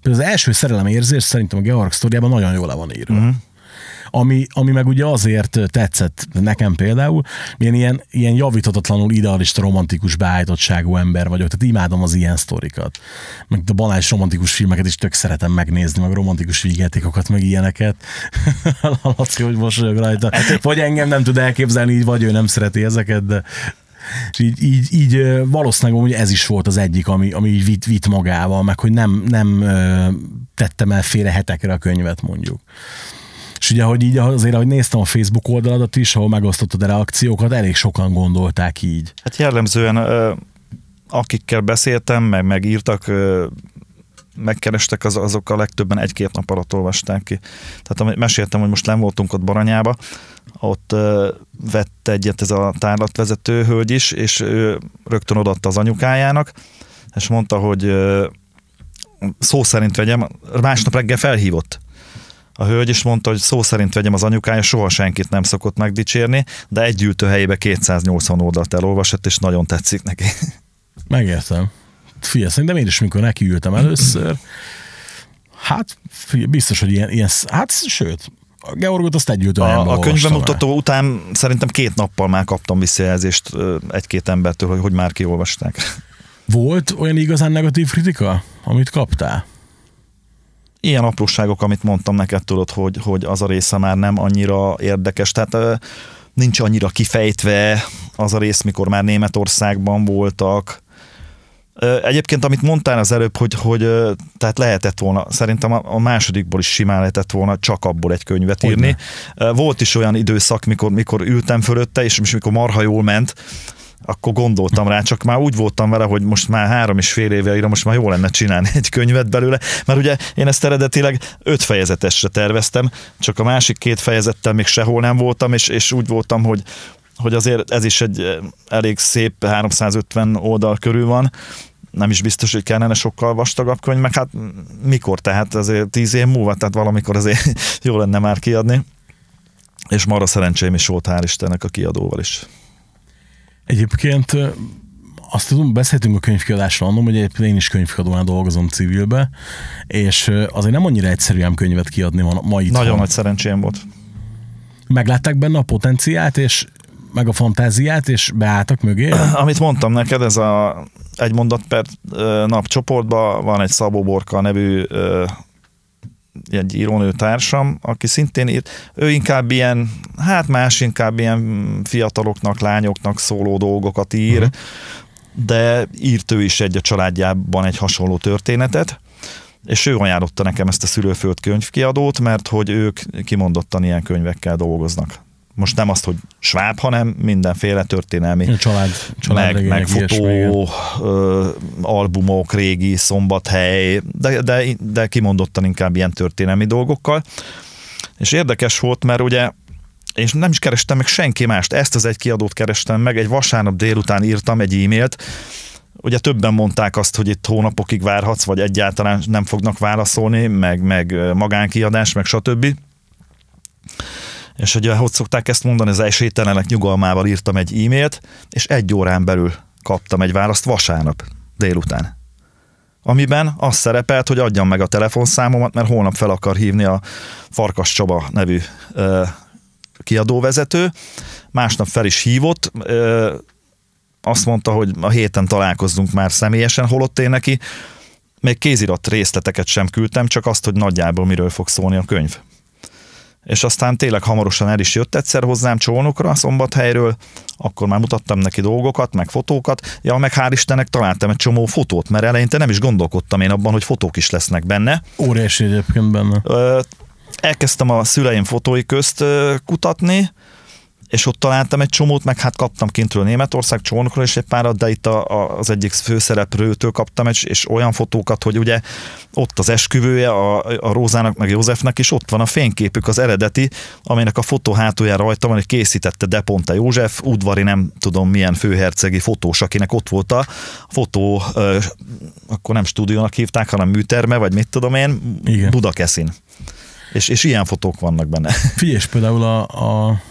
az első szerelem érzés szerintem a Georg sztoriában nagyon jól le van írva. Uh-huh ami, ami meg ugye azért tetszett nekem például, én ilyen, ilyen javítatatlanul idealista romantikus beállítottságú ember vagyok, tehát imádom az ilyen sztorikat. Meg a banális romantikus filmeket is tök szeretem megnézni, meg romantikus vígjátékokat, meg ilyeneket. Laci, hogy mosolyog rajta. Hát, vagy engem nem tud elképzelni, így vagy ő nem szereti ezeket, de és így, így, így valószínűleg hogy ez is volt az egyik, ami, ami így vitt, vitt magával, meg hogy nem, nem tettem el félre hetekre a könyvet mondjuk. És ugye, hogy így azért, ahogy néztem a Facebook oldaladat is, ahol megosztottad a reakciókat, elég sokan gondolták így. Hát jellemzően akikkel beszéltem, meg megírtak, megkerestek, az, azok a legtöbben egy-két nap alatt olvasták ki. Tehát amit meséltem, hogy most nem voltunk ott Baranyába, ott vett egyet ez a tárlatvezető hölgy is, és ő rögtön odaadta az anyukájának, és mondta, hogy szó szerint vegyem, másnap reggel felhívott a hölgy is mondta, hogy szó szerint vegyem az anyukája, soha senkit nem szokott megdicsérni, de egy gyűjtő helyébe 280 oldalt elolvasott, és nagyon tetszik neki. Megértem. Figyelj, szerintem én is, mikor nekiültem először, hát figyelj, biztos, hogy ilyen, ilyen hát sőt, a Georgot azt egy A, a könyvemutató után szerintem két nappal már kaptam visszajelzést egy-két embertől, hogy, hogy már kiolvasták. Volt olyan igazán negatív kritika, amit kaptál? Ilyen apróságok, amit mondtam neked, tudod, hogy, hogy az a része már nem annyira érdekes, tehát nincs annyira kifejtve az a rész, mikor már Németországban voltak. Egyébként, amit mondtál az előbb, hogy, hogy tehát lehetett volna, szerintem a másodikból is simán lehetett volna csak abból egy könyvet írni. Hogyne. Volt is olyan időszak, mikor, mikor ültem fölötte, és mikor marha jól ment, akkor gondoltam rá, csak már úgy voltam vele, hogy most már három és fél éve írom, most már jó lenne csinálni egy könyvet belőle, mert ugye én ezt eredetileg öt fejezetesre terveztem, csak a másik két fejezettel még sehol nem voltam, és, és úgy voltam, hogy, hogy azért ez is egy eh, elég szép 350 oldal körül van, nem is biztos, hogy kellene sokkal vastagabb könyv, meg hát mikor, tehát azért tíz év múlva, tehát valamikor azért jó lenne már kiadni. És marra szerencsém is volt, hál' Istennek a kiadóval is. Egyébként azt tudom, beszéltünk a könyvkiadásról annom, hogy egyébként én is könyvkiadónál dolgozom civilbe, és azért nem annyira egyszerűen könyvet kiadni van ma itt. Nagyon nagy szerencsém volt. Meglátták benne a potenciát, és meg a fantáziát, és beálltak mögé? Amit mondtam neked, ez a egy mondat per nap csoportban van egy Szabó Borka nevű egy írónő társam, aki szintén írt, ő inkább ilyen, hát más inkább ilyen fiataloknak, lányoknak szóló dolgokat ír, uh-huh. de írt ő is egy a családjában egy hasonló történetet, és ő ajánlotta nekem ezt a szülőföld könyvkiadót, mert hogy ők kimondottan ilyen könyvekkel dolgoznak most nem azt, hogy sváb, hanem mindenféle történelmi. Család, család meg, meg fotó, ö, albumok, régi szombathely, de, de, de kimondottan inkább ilyen történelmi dolgokkal. És érdekes volt, mert ugye és nem is kerestem meg senki mást, ezt az egy kiadót kerestem meg, egy vasárnap délután írtam egy e-mailt, ugye többen mondták azt, hogy itt hónapokig várhatsz, vagy egyáltalán nem fognak válaszolni, meg, meg magánkiadás, meg stb. És ugye, hogy szokták ezt mondani, az esélytelenek nyugalmával írtam egy e-mailt, és egy órán belül kaptam egy választ vasárnap délután. Amiben az szerepelt, hogy adjam meg a telefonszámomat, mert holnap fel akar hívni a Farkas Csaba nevű ö, kiadóvezető. Másnap fel is hívott, ö, azt mondta, hogy a héten találkozzunk már személyesen, holott én neki még kézirat részleteket sem küldtem, csak azt, hogy nagyjából miről fog szólni a könyv és aztán tényleg hamarosan el is jött egyszer hozzám csónokra a szombathelyről, akkor már mutattam neki dolgokat, meg fotókat, ja, meg hál' Istennek találtam egy csomó fotót, mert eleinte nem is gondolkodtam én abban, hogy fotók is lesznek benne. Óriási egyébként benne. Elkezdtem a szüleim fotói közt kutatni, és ott találtam egy csomót, meg hát kaptam kintről Németország csónokról is egy párat, de itt a, a, az egyik főszereplőtől kaptam egy, és olyan fotókat, hogy ugye ott az esküvője a, a Rózának, meg Józsefnek, és ott van a fényképük, az eredeti, aminek a fotó hátulján rajta van, hogy készítette De Ponte József, udvari nem tudom milyen főhercegi fotós, akinek ott volt a fotó, ö, akkor nem stúdiónak hívták, hanem műterme, vagy mit tudom én, Igen. Budakeszin. És, és ilyen fotók vannak benne. Figyelj, például a, a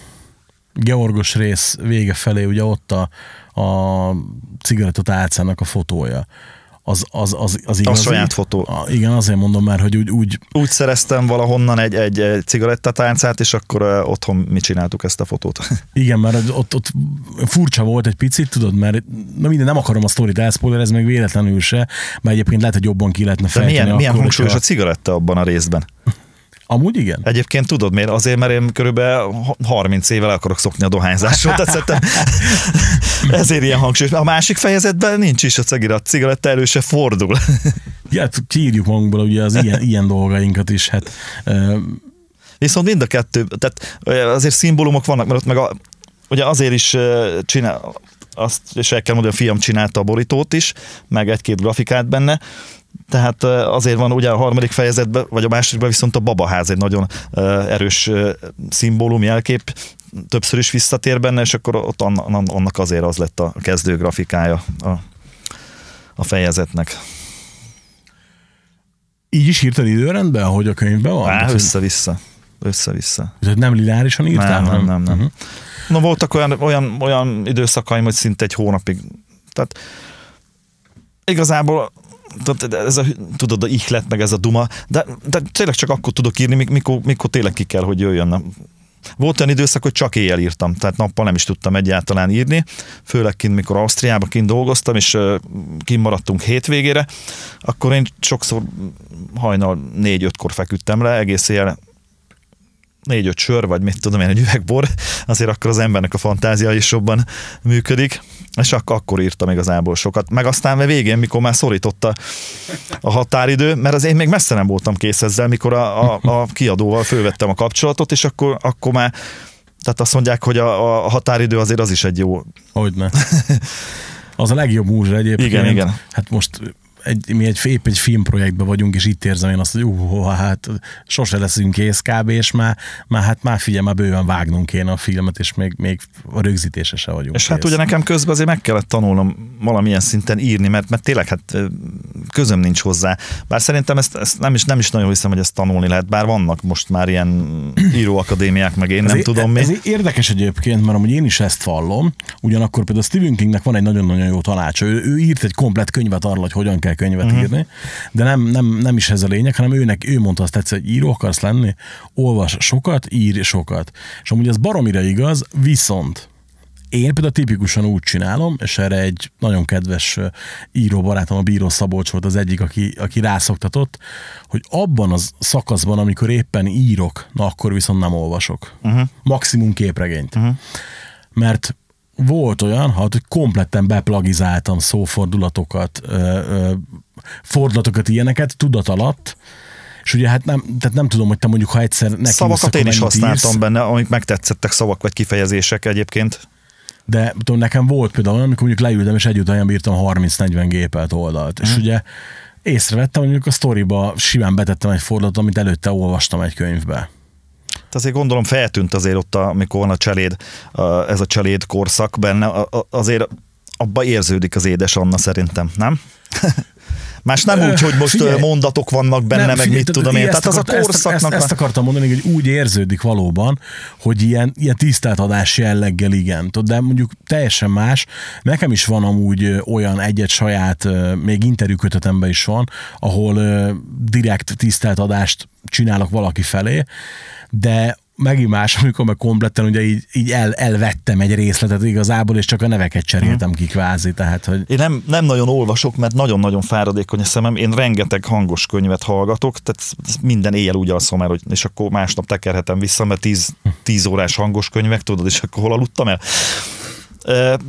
Georgos rész vége felé, ugye ott a, a cigarettatálcának a fotója. Az, az, az, az igazi. saját fotó. A, igen, azért mondom már, hogy úgy, úgy Úgy szereztem valahonnan egy, egy, egy cigarettatáncát, és akkor uh, otthon mi csináltuk ezt a fotót. Igen, mert ott, ott furcsa volt egy picit, tudod, mert na minden, nem akarom a sztorit elszpoilerezni, meg véletlenül se, mert egyébként lehet, hogy jobban ki lehetne De fejteni. milyen, milyen akkor, hangsúlyos a hogyha- cigaretta abban a részben? Amúgy igen. Egyébként tudod miért? Azért, mert én körülbelül 30 évvel akarok szokni a dohányzásról, tehát szerintem ezért ilyen hangsúlyos. A másik fejezetben nincs is a cigaretta, cigaretta elő se fordul. Ja, hát kiírjuk magunkból ugye az ilyen, ilyen dolgainkat is, hát Viszont mind a kettő, tehát azért szimbólumok vannak, mert ott meg a, ugye azért is csinál, azt, és el kell mondani, a fiam csinálta a borítót is, meg egy-két grafikát benne, tehát azért van ugye a harmadik fejezetben, vagy a másodikban viszont a babaház egy nagyon erős szimbólum, jelkép, többször is visszatér benne, és akkor ott anna- annak azért az lett a kezdő grafikája a, a fejezetnek. így is írtad időrendben, ahogy a könyvben van? Á, hogy- össze-vissza. Össze-vissza. Tehát nem lineárisan írtál? Nem, nem, nem, nem. Uh-huh. Na voltak olyan, olyan, olyan időszakaim, hogy szinte egy hónapig. Tehát igazából ez a, tudod, a ihlet, meg ez a duma, de, de tényleg csak akkor tudok írni, mik- mikor, mikor tényleg ki kell, hogy jöjjön. Volt olyan időszak, hogy csak éjjel írtam, tehát nappal nem is tudtam egyáltalán írni, főleg kint, mikor Ausztriában kint dolgoztam, és kint maradtunk hétvégére, akkor én sokszor hajnal négy-ötkor feküdtem le, egész éjjel négy-öt sör, vagy mit tudom én, egy üvegbor, azért akkor az embernek a fantázia is jobban működik, és akkor, akkor írtam igazából sokat. Meg aztán a végén, mikor már szorította a határidő, mert az én még messze nem voltam kész ezzel, mikor a, a, a kiadóval fölvettem a kapcsolatot, és akkor, akkor már tehát azt mondják, hogy a, a határidő azért az is egy jó. Hogyne. Az a legjobb múzsa egyébként. Igen, igen. Hát most egy, mi egy, épp egy filmprojektben vagyunk, és itt érzem én azt, hogy uh, hát sose leszünk kész kb. és már, már hát már figyelj, már bőven vágnunk kéne a filmet, és még, még a rögzítése se vagyunk És hát kész. ugye nekem közben azért meg kellett tanulnom valamilyen szinten írni, mert, mert tényleg hát közöm nincs hozzá. Bár szerintem ezt, ezt nem, is, nem is nagyon hiszem, hogy ezt tanulni lehet, bár vannak most már ilyen íróakadémiák, meg én nem Ez- tudom mi. Ez érdekes egyébként, mert amúgy én is ezt vallom, ugyanakkor például Stephen Kingnek van egy nagyon-nagyon jó tanácsa. Ő, ő írt egy komplet könyvet arról, hogy hogyan kell könyvet Mhm. uh-huh. írni, de nem, nem, nem is ez a lényeg, hanem őnek, ő mondta azt egyszer, hogy író akarsz lenni, olvas sokat, írj sokat. És amúgy ez baromira igaz, viszont én például tipikusan úgy csinálom, és erre egy nagyon kedves író barátom, a Bíró Szabolcs volt az egyik, aki, aki rászoktatott, hogy abban az szakaszban, amikor éppen írok, na akkor viszont nem olvasok. Uh-huh. Maximum képregényt. Uh-huh. Mert volt olyan, hát, hogy kompletten beplagizáltam szófordulatokat, ö, ö, fordulatokat, ilyeneket tudat alatt, és ugye hát nem, tehát nem tudom, hogy te mondjuk, ha egyszer neki Szavakat én is használtam írsz, benne, amik megtetszettek szavak vagy kifejezések egyébként. de tudom, nekem volt például olyan, amikor mondjuk leültem, és együtt olyan bírtam 30-40 gépelt oldalt. És ugye észrevettem, hogy mondjuk a sztoriba simán betettem egy fordulatot, amit előtte olvastam egy könyvbe. Tehát azért gondolom feltűnt azért ott, amikor van a cseléd, ez a cseléd korszak benne, azért abba érződik az édes Anna szerintem, nem? Más nem úgy, hogy most figyelj. mondatok vannak benne, meg figyelj, mit tudom én. Tehát az a korszaknak... Ezt, ezt, akartam mondani, hogy úgy érződik valóban, hogy ilyen, ilyen tiszteltadás jelleggel igen. Tudod, de mondjuk teljesen más. Nekem is van amúgy olyan egyet saját, még interjúkötetemben is van, ahol direkt tiszteltadást csinálok valaki felé, de megint más, amikor meg kompletten ugye így, így el, elvettem egy részletet igazából, és csak a neveket cseréltem ki kvázi, tehát hogy Én nem, nem nagyon olvasok, mert nagyon-nagyon fáradékony a szemem. Én rengeteg hangos könyvet hallgatok, tehát minden éjjel úgy alszom el, hogy, és akkor másnap tekerhetem vissza, mert 10, 10 órás hangos könyvek, tudod, és akkor hol aludtam el.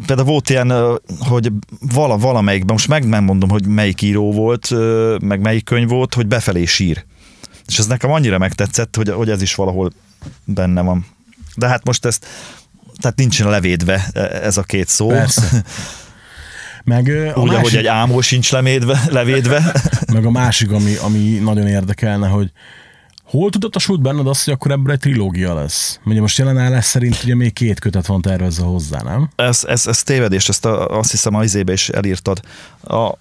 Például volt ilyen, hogy vala, valamelyikben, most meg nem mondom, hogy melyik író volt, meg melyik könyv volt, hogy befelé sír. És ez nekem annyira megtetszett, hogy, hogy ez is valahol benne van. De hát most ezt tehát nincsen levédve ez a két szó. Persze. Meg, a Úgy, ahogy másik, egy ámol sincs lemédve, levédve. meg a másik, ami, ami nagyon érdekelne, hogy hol tudatosult benned azt, hogy akkor ebből egy trilógia lesz? Ugye most jelenállás szerint ugye még két kötet van tervezve hozzá, nem? Ez, ez, ez tévedés, ezt a, azt hiszem a izébe is elírtad. A, a,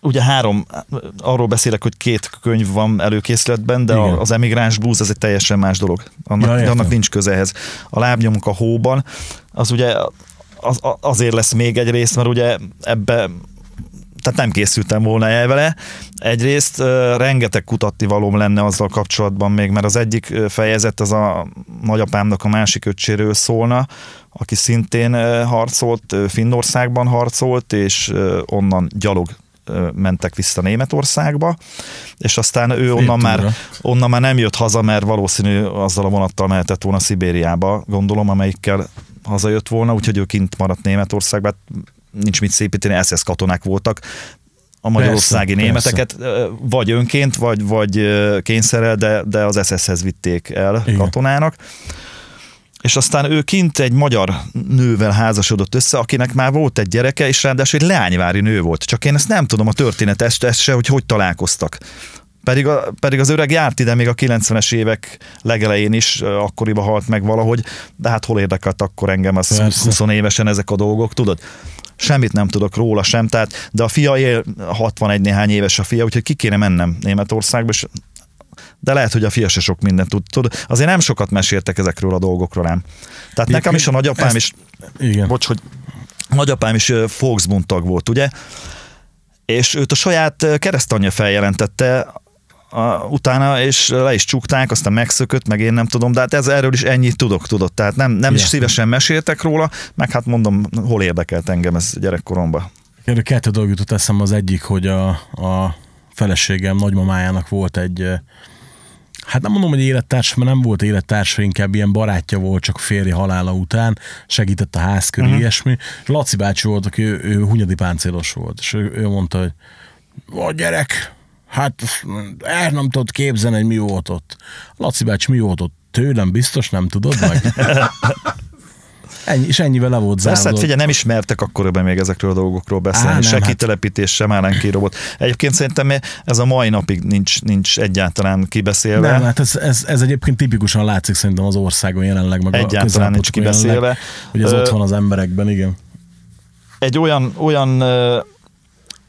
ugye három, arról beszélek, hogy két könyv van előkészületben, de Igen. az Emigráns Blues az egy teljesen más dolog. Annak, Ja, annak nincs köze ehhez. A lábnyomok a hóban, az ugye az, azért lesz még egy rész, mert ugye ebbe tehát nem készültem volna el vele. Egyrészt rengeteg kutatni valóm lenne azzal kapcsolatban még, mert az egyik fejezet az a nagyapámnak a másik öccséről szólna, aki szintén harcolt, Finnországban harcolt, és onnan gyalog mentek vissza Németországba, és aztán ő onnan már, onnan már nem jött haza, mert valószínű azzal a vonattal mehetett volna Szibériába, gondolom, amelyikkel hazajött volna, úgyhogy ő kint maradt Németországban, hát nincs mit szépíteni, SS katonák voltak, a magyarországi Persze, németeket ö, vagy önként, vagy, vagy kényszerrel, de, de az SS-hez vitték el Igen. katonának. És aztán ő kint egy magyar nővel házasodott össze, akinek már volt egy gyereke, és ráadásul egy leányvári nő volt. Csak én ezt nem tudom a történet ezt, ezt se, hogy hogy találkoztak. Pedig, a, pedig az öreg járt ide még a 90-es évek legelején is, akkoriban halt meg valahogy, de hát hol érdekelt akkor engem az Persze. 20 évesen ezek a dolgok, tudod? Semmit nem tudok róla sem, tehát, de a fia él, 61 néhány éves a fia, úgyhogy ki kéne mennem Németországba, és de lehet, hogy a fia se sok mindent tud. Tudod, azért nem sokat meséltek ezekről a dolgokról nem. Tehát nekem is a nagyapám ezt- is, Igen. bocs, hogy nagyapám is Volksbund tag volt, ugye? És őt a saját keresztanyja feljelentette a, utána, és le is csukták, aztán megszökött, meg én nem tudom, de hát ez, erről is ennyit tudok, tudod. Tehát nem, nem is Ja. szívesen meséltek róla, meg hát mondom, hol érdekelt engem ez gyerekkoromban. Erről kettő dolog jutott eszembe az egyik, hogy a, a feleségem nagymamájának volt egy, hát nem mondom, hogy élettársa, mert nem volt élettársa, inkább ilyen barátja volt, csak férje halála után, segített a ház körül, uh-huh. ilyesmi. És Laci bácsi volt, aki ő, ő hunyadi páncélos volt, és ő, ő mondta, hogy a gyerek, hát el nem tudod képzelni, hogy mi volt ott. Laci bácsi mi volt ott? Tőlem biztos nem tudod meg? Ennyi, és ennyivel le volt Persze, hát figyelj, nem ismertek akkoriban még ezekről a dolgokról beszélni, Á, nem, se hát- kitelepítés, sem állánkírobot. Egyébként szerintem ez a mai napig nincs, nincs egyáltalán kibeszélve. Nem, hát ez, ez, ez egyébként tipikusan látszik szerintem az országon jelenleg, meg Egyáltalán a nincs közelmúltkor jelenleg, kibeszélve. hogy ez Ö, ott van az emberekben, igen. egy olyan, olyan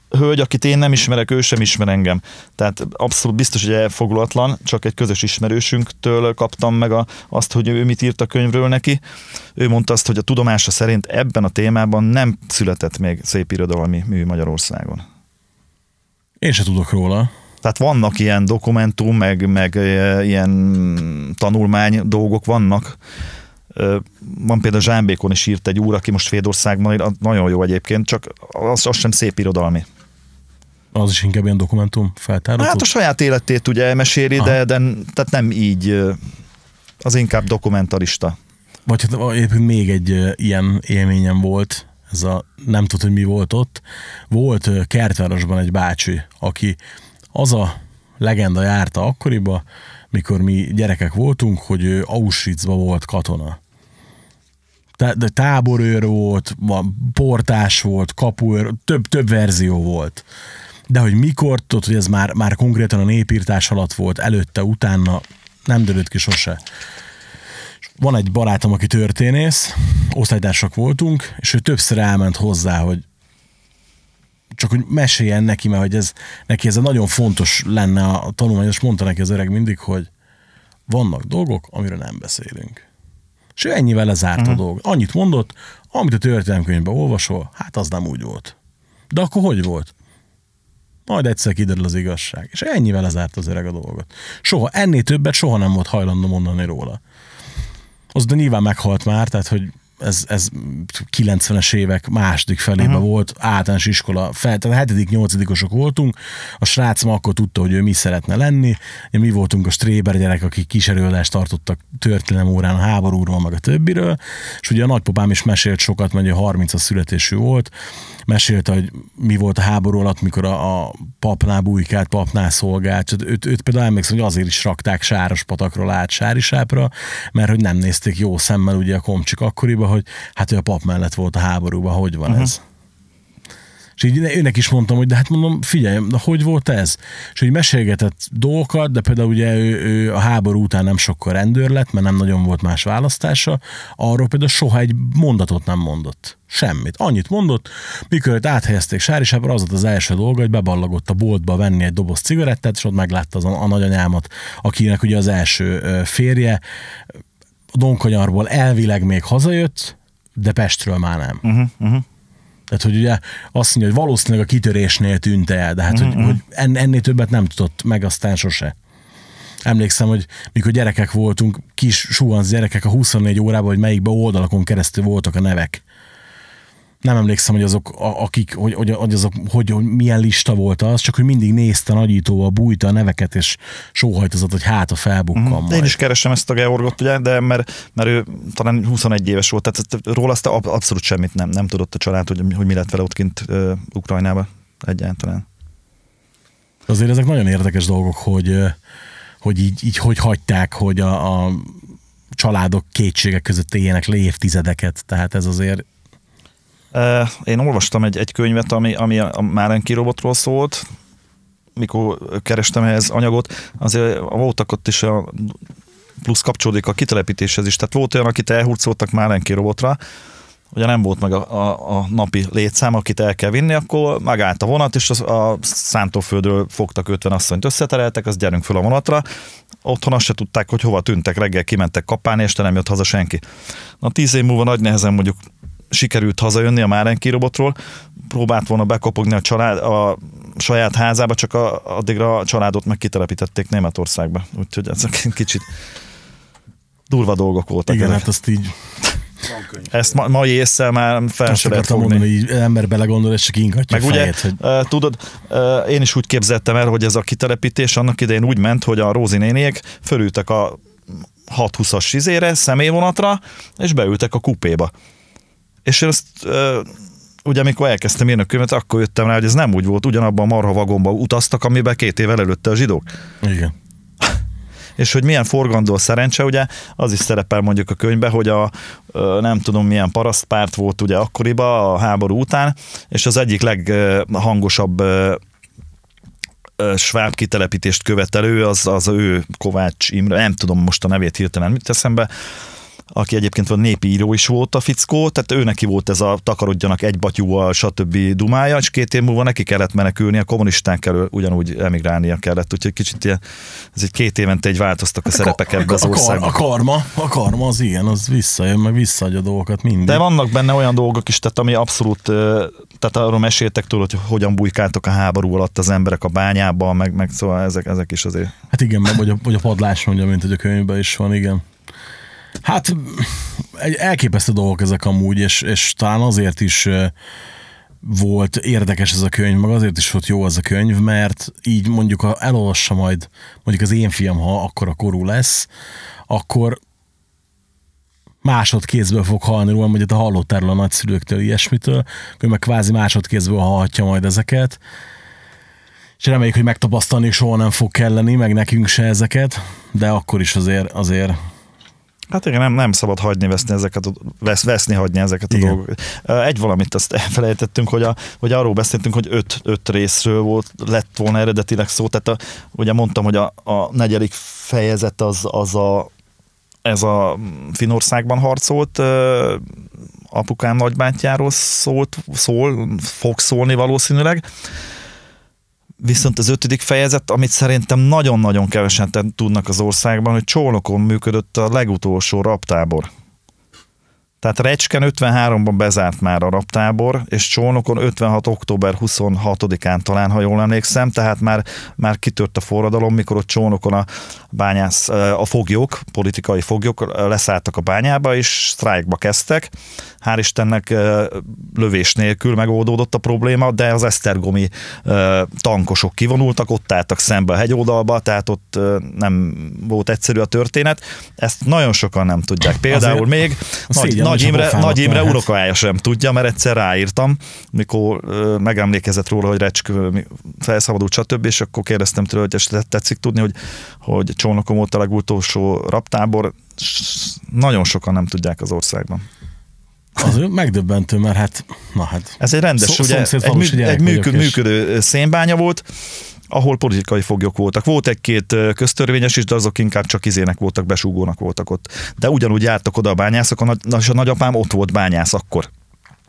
hölgy, akit én nem ismerek, ő sem ismer engem. Tehát abszolút biztos, hogy elfoglalatlan, csak egy közös ismerősünktől kaptam meg a, azt, hogy ő mit írt a könyvről neki. Ő mondta azt, hogy a tudomása szerint ebben a témában nem született még szép irodalmi mű Magyarországon. Én se tudok róla. Tehát vannak ilyen dokumentum, meg, meg e, ilyen tanulmány dolgok vannak. Van például Zsámbékon is írt egy úr, aki most Svédországban ír, nagyon jó egyébként, csak az, az sem szép irodalmi. Az is inkább ilyen dokumentum feltáratott. Hát a saját életét ugye elmeséli, de, de tehát nem így, az inkább dokumentarista. Vagy hát egyébként még egy ilyen élményem volt, ez a nem tudod, hogy mi volt ott. Volt Kertvárosban egy bácsi, aki az a legenda járta akkoriba, mikor mi gyerekek voltunk, hogy ő Auschwitzba volt katona. Tá- de táborőr volt, portás volt, kapuőr, több, több verzió volt. De hogy mikor, tudod, hogy ez már, már konkrétan a népírtás alatt volt, előtte, utána, nem derült ki sose. Van egy barátom, aki történész, osztálytársak voltunk, és ő többször elment hozzá, hogy csak hogy meséljen neki, mert hogy ez, neki ez nagyon fontos lenne a tanulmány, és mondta neki az öreg mindig, hogy vannak dolgok, amiről nem beszélünk. És ő ennyivel lezárt uh-huh. a dolgot. Annyit mondott, amit a történelemkönyvben olvasol, hát az nem úgy volt. De akkor hogy volt? Majd egyszer kiderül az igazság. És ennyivel lezárt az öreg a dolgot. Soha, ennél többet soha nem volt hajlandó mondani róla. Az de nyilván meghalt már, tehát hogy ez, ez 90-es évek második felében uh-huh. volt, általános iskola, fel, tehát 7.-8. voltunk, a srác ma akkor tudta, hogy ő mi szeretne lenni, mi voltunk a stréber gyerek, akik kísérőadást tartottak történelem órán a háborúról, meg a többiről, és ugye a nagypapám is mesélt sokat, mert ugye 30-as születésű volt, mesélte, hogy mi volt a háború alatt, mikor a, a papnál bujkált, papnál szolgált. Őt, őt például emlékszem, hogy azért is rakták Sáros patakról át Sárisápra, mert hogy nem nézték jó szemmel ugye a komcsik akkoriban, hogy hát ő a pap mellett volt a háborúban, hogy van uh-huh. ez. És így őnek is mondtam, hogy de hát mondom, figyelj, de hogy volt ez? És hogy mesélgetett dolgokat, de például ugye ő, ő a háború után nem sokkal rendőr lett, mert nem nagyon volt más választása, arról például soha egy mondatot nem mondott. Semmit. Annyit mondott, mikor őt áthelyezték Sárisábra, az volt az első dolga, hogy beballagott a boltba venni egy doboz cigarettát, és ott meglátta az a, a nagyanyámat, akinek ugye az első férje Donkanyarból elvileg még hazajött, de Pestről már nem. Uh-huh, uh-huh. Tehát, hogy ugye azt mondja, hogy valószínűleg a kitörésnél tűnt el, de hát, mm-hmm. hogy, hogy ennél többet nem tudott meg aztán sose. Emlékszem, hogy mikor gyerekek voltunk, kis suhanc gyerekek a 24 órában, hogy melyikbe oldalakon keresztül voltak a nevek nem emlékszem, hogy azok, akik, hogy, hogy, hogy azok, hogy, hogy milyen lista volt az, csak hogy mindig nézte nagyítóval, bújta a neveket, és sóhajtozott, hogy hát a felbukkal mm. Én is keresem ezt a Georgot, ugye, de mert, mert ő talán 21 éves volt, tehát róla azt abszolút semmit nem, nem tudott a család, hogy, hogy mi lett vele ott kint uh, Ukrajnába egyáltalán. Azért ezek nagyon érdekes dolgok, hogy, hogy így, így hogy hagyták, hogy a, a családok kétségek között éljenek évtizedeket, tehát ez azért én olvastam egy, egy könyvet, ami, ami a Márenki robotról szólt, mikor kerestem ehhez anyagot, azért voltak ott is a plusz kapcsolódik a kitelepítéshez is. Tehát volt olyan, akit elhurcoltak Márenki robotra, ugye nem volt meg a, a, a napi létszám, akit el kell vinni, akkor megállt a vonat, és az, a szántóföldről fogtak 50 asszonyt összetereltek, az gyerünk föl a vonatra. Otthon azt se tudták, hogy hova tűntek, reggel kimentek kapálni, este nem jött haza senki. Na tíz év múlva nagy nehezen mondjuk sikerült hazajönni a Márenki robotról, próbált volna bekopogni a, család, a saját házába, csak a, addigra a családot meg kitelepítették Németországba. Úgyhogy ezek kicsit durva dolgok voltak. Igen, ezek. hát azt így ezt ma, mai észre már fel se lehet fogni. Mondani, hogy ember belegondol, és csak ingatja Meg fejét, ugye, hogy... uh, tudod, uh, én is úgy képzettem el, hogy ez a kitelepítés annak idején úgy ment, hogy a Rózi néniek fölültek a 6-20-as izére, személyvonatra, és beültek a kupéba. És én azt ugye amikor elkezdtem írni a könyvet, akkor jöttem rá, hogy ez nem úgy volt, ugyanabban a marha vagomba utaztak, amiben két évvel előtte a zsidók. Igen. és hogy milyen forgandó szerencse, ugye az is szerepel mondjuk a könyvben, hogy a nem tudom milyen parasztpárt volt ugye akkoriban a háború után, és az egyik leghangosabb sváb kitelepítést követelő, az, az ő Kovács Imre, nem tudom most a nevét hirtelen mit eszembe, aki egyébként van népi író is volt a fickó, tehát ő neki volt ez a takarodjanak egy batyúval, stb. dumája, és két év múlva neki kellett menekülni, a kommunisták elől ugyanúgy emigrálnia kellett, úgyhogy kicsit ilyen, ez egy két évente egy változtak a, hát szerepek ebbe az országban. A karma, a karma az ilyen, az visszajön, meg visszaadja a dolgokat mindig. De vannak benne olyan dolgok is, tehát ami abszolút, tehát arról meséltek tőle, hogy hogyan bujkáltak a háború alatt az emberek a bányában, meg, meg szóval ezek, ezek is azért. Hát igen, vagy a, vagy a padlás mondja, mint hogy a könyvben is van, igen. Hát elképesztő dolgok ezek amúgy, és, és talán azért is volt érdekes ez a könyv, meg azért is volt jó ez a könyv, mert így mondjuk, ha elolvassa majd mondjuk az én fiam, ha akkor a korú lesz, akkor másodkézből fog hallani róla, mondjuk a hallottál a nagyszülőktől, ilyesmitől, akkor meg kvázi másodkézből hallhatja majd ezeket. És reméljük, hogy megtapasztalni soha nem fog kelleni, meg nekünk se ezeket, de akkor is azért, azért Hát igen, nem, nem szabad hagyni veszni ezeket, a, vesz, veszni hagyni ezeket a igen. dolgokat. Egy valamit azt elfelejtettünk, hogy, a, hogy arról beszéltünk, hogy öt, öt részről volt, lett volna eredetileg szó, tehát a, ugye mondtam, hogy a, a negyedik fejezet az, az a, ez a Finországban harcolt apukám nagybátyjáról szólt, szól, fog szólni valószínűleg. Viszont az ötödik fejezet, amit szerintem nagyon-nagyon kevesen tudnak az országban, hogy csónokon működött a legutolsó raptábor. Tehát Recsken 53-ban bezárt már a raptábor, és Csónokon 56. október 26-án talán, ha jól emlékszem, tehát már, már kitört a forradalom, mikor ott Csónokon a bányász, a foglyok, politikai foglyok leszálltak a bányába, és sztrájkba kezdtek. Hál' Istennek lövés nélkül megoldódott a probléma, de az esztergomi tankosok kivonultak, ott álltak szembe a hegyoldalba, tehát ott nem volt egyszerű a történet. Ezt nagyon sokan nem tudják. Például Azért még nagy, Nagy Imre, Nagy Imre unokája sem tudja, mert egyszer ráírtam, mikor ö, megemlékezett róla, hogy Recsk ö, mi- felszabadult, stb. És akkor kérdeztem tőle, hogy esetleg tetszik tudni, hogy, hogy csónakom volt a legutolsó raptábor. Nagyon sokan nem tudják az országban. Az megdöbbentő, mert hát, na hát. Ez egy rendes, Szó- ugye, egy, mű, egy működő, működő szénbánya volt, ahol politikai foglyok voltak. Volt egy-két köztörvényes is, de azok inkább csak izének voltak, besúgónak voltak ott. De ugyanúgy jártak oda a bányászok, és a nagyapám ott volt bányász akkor.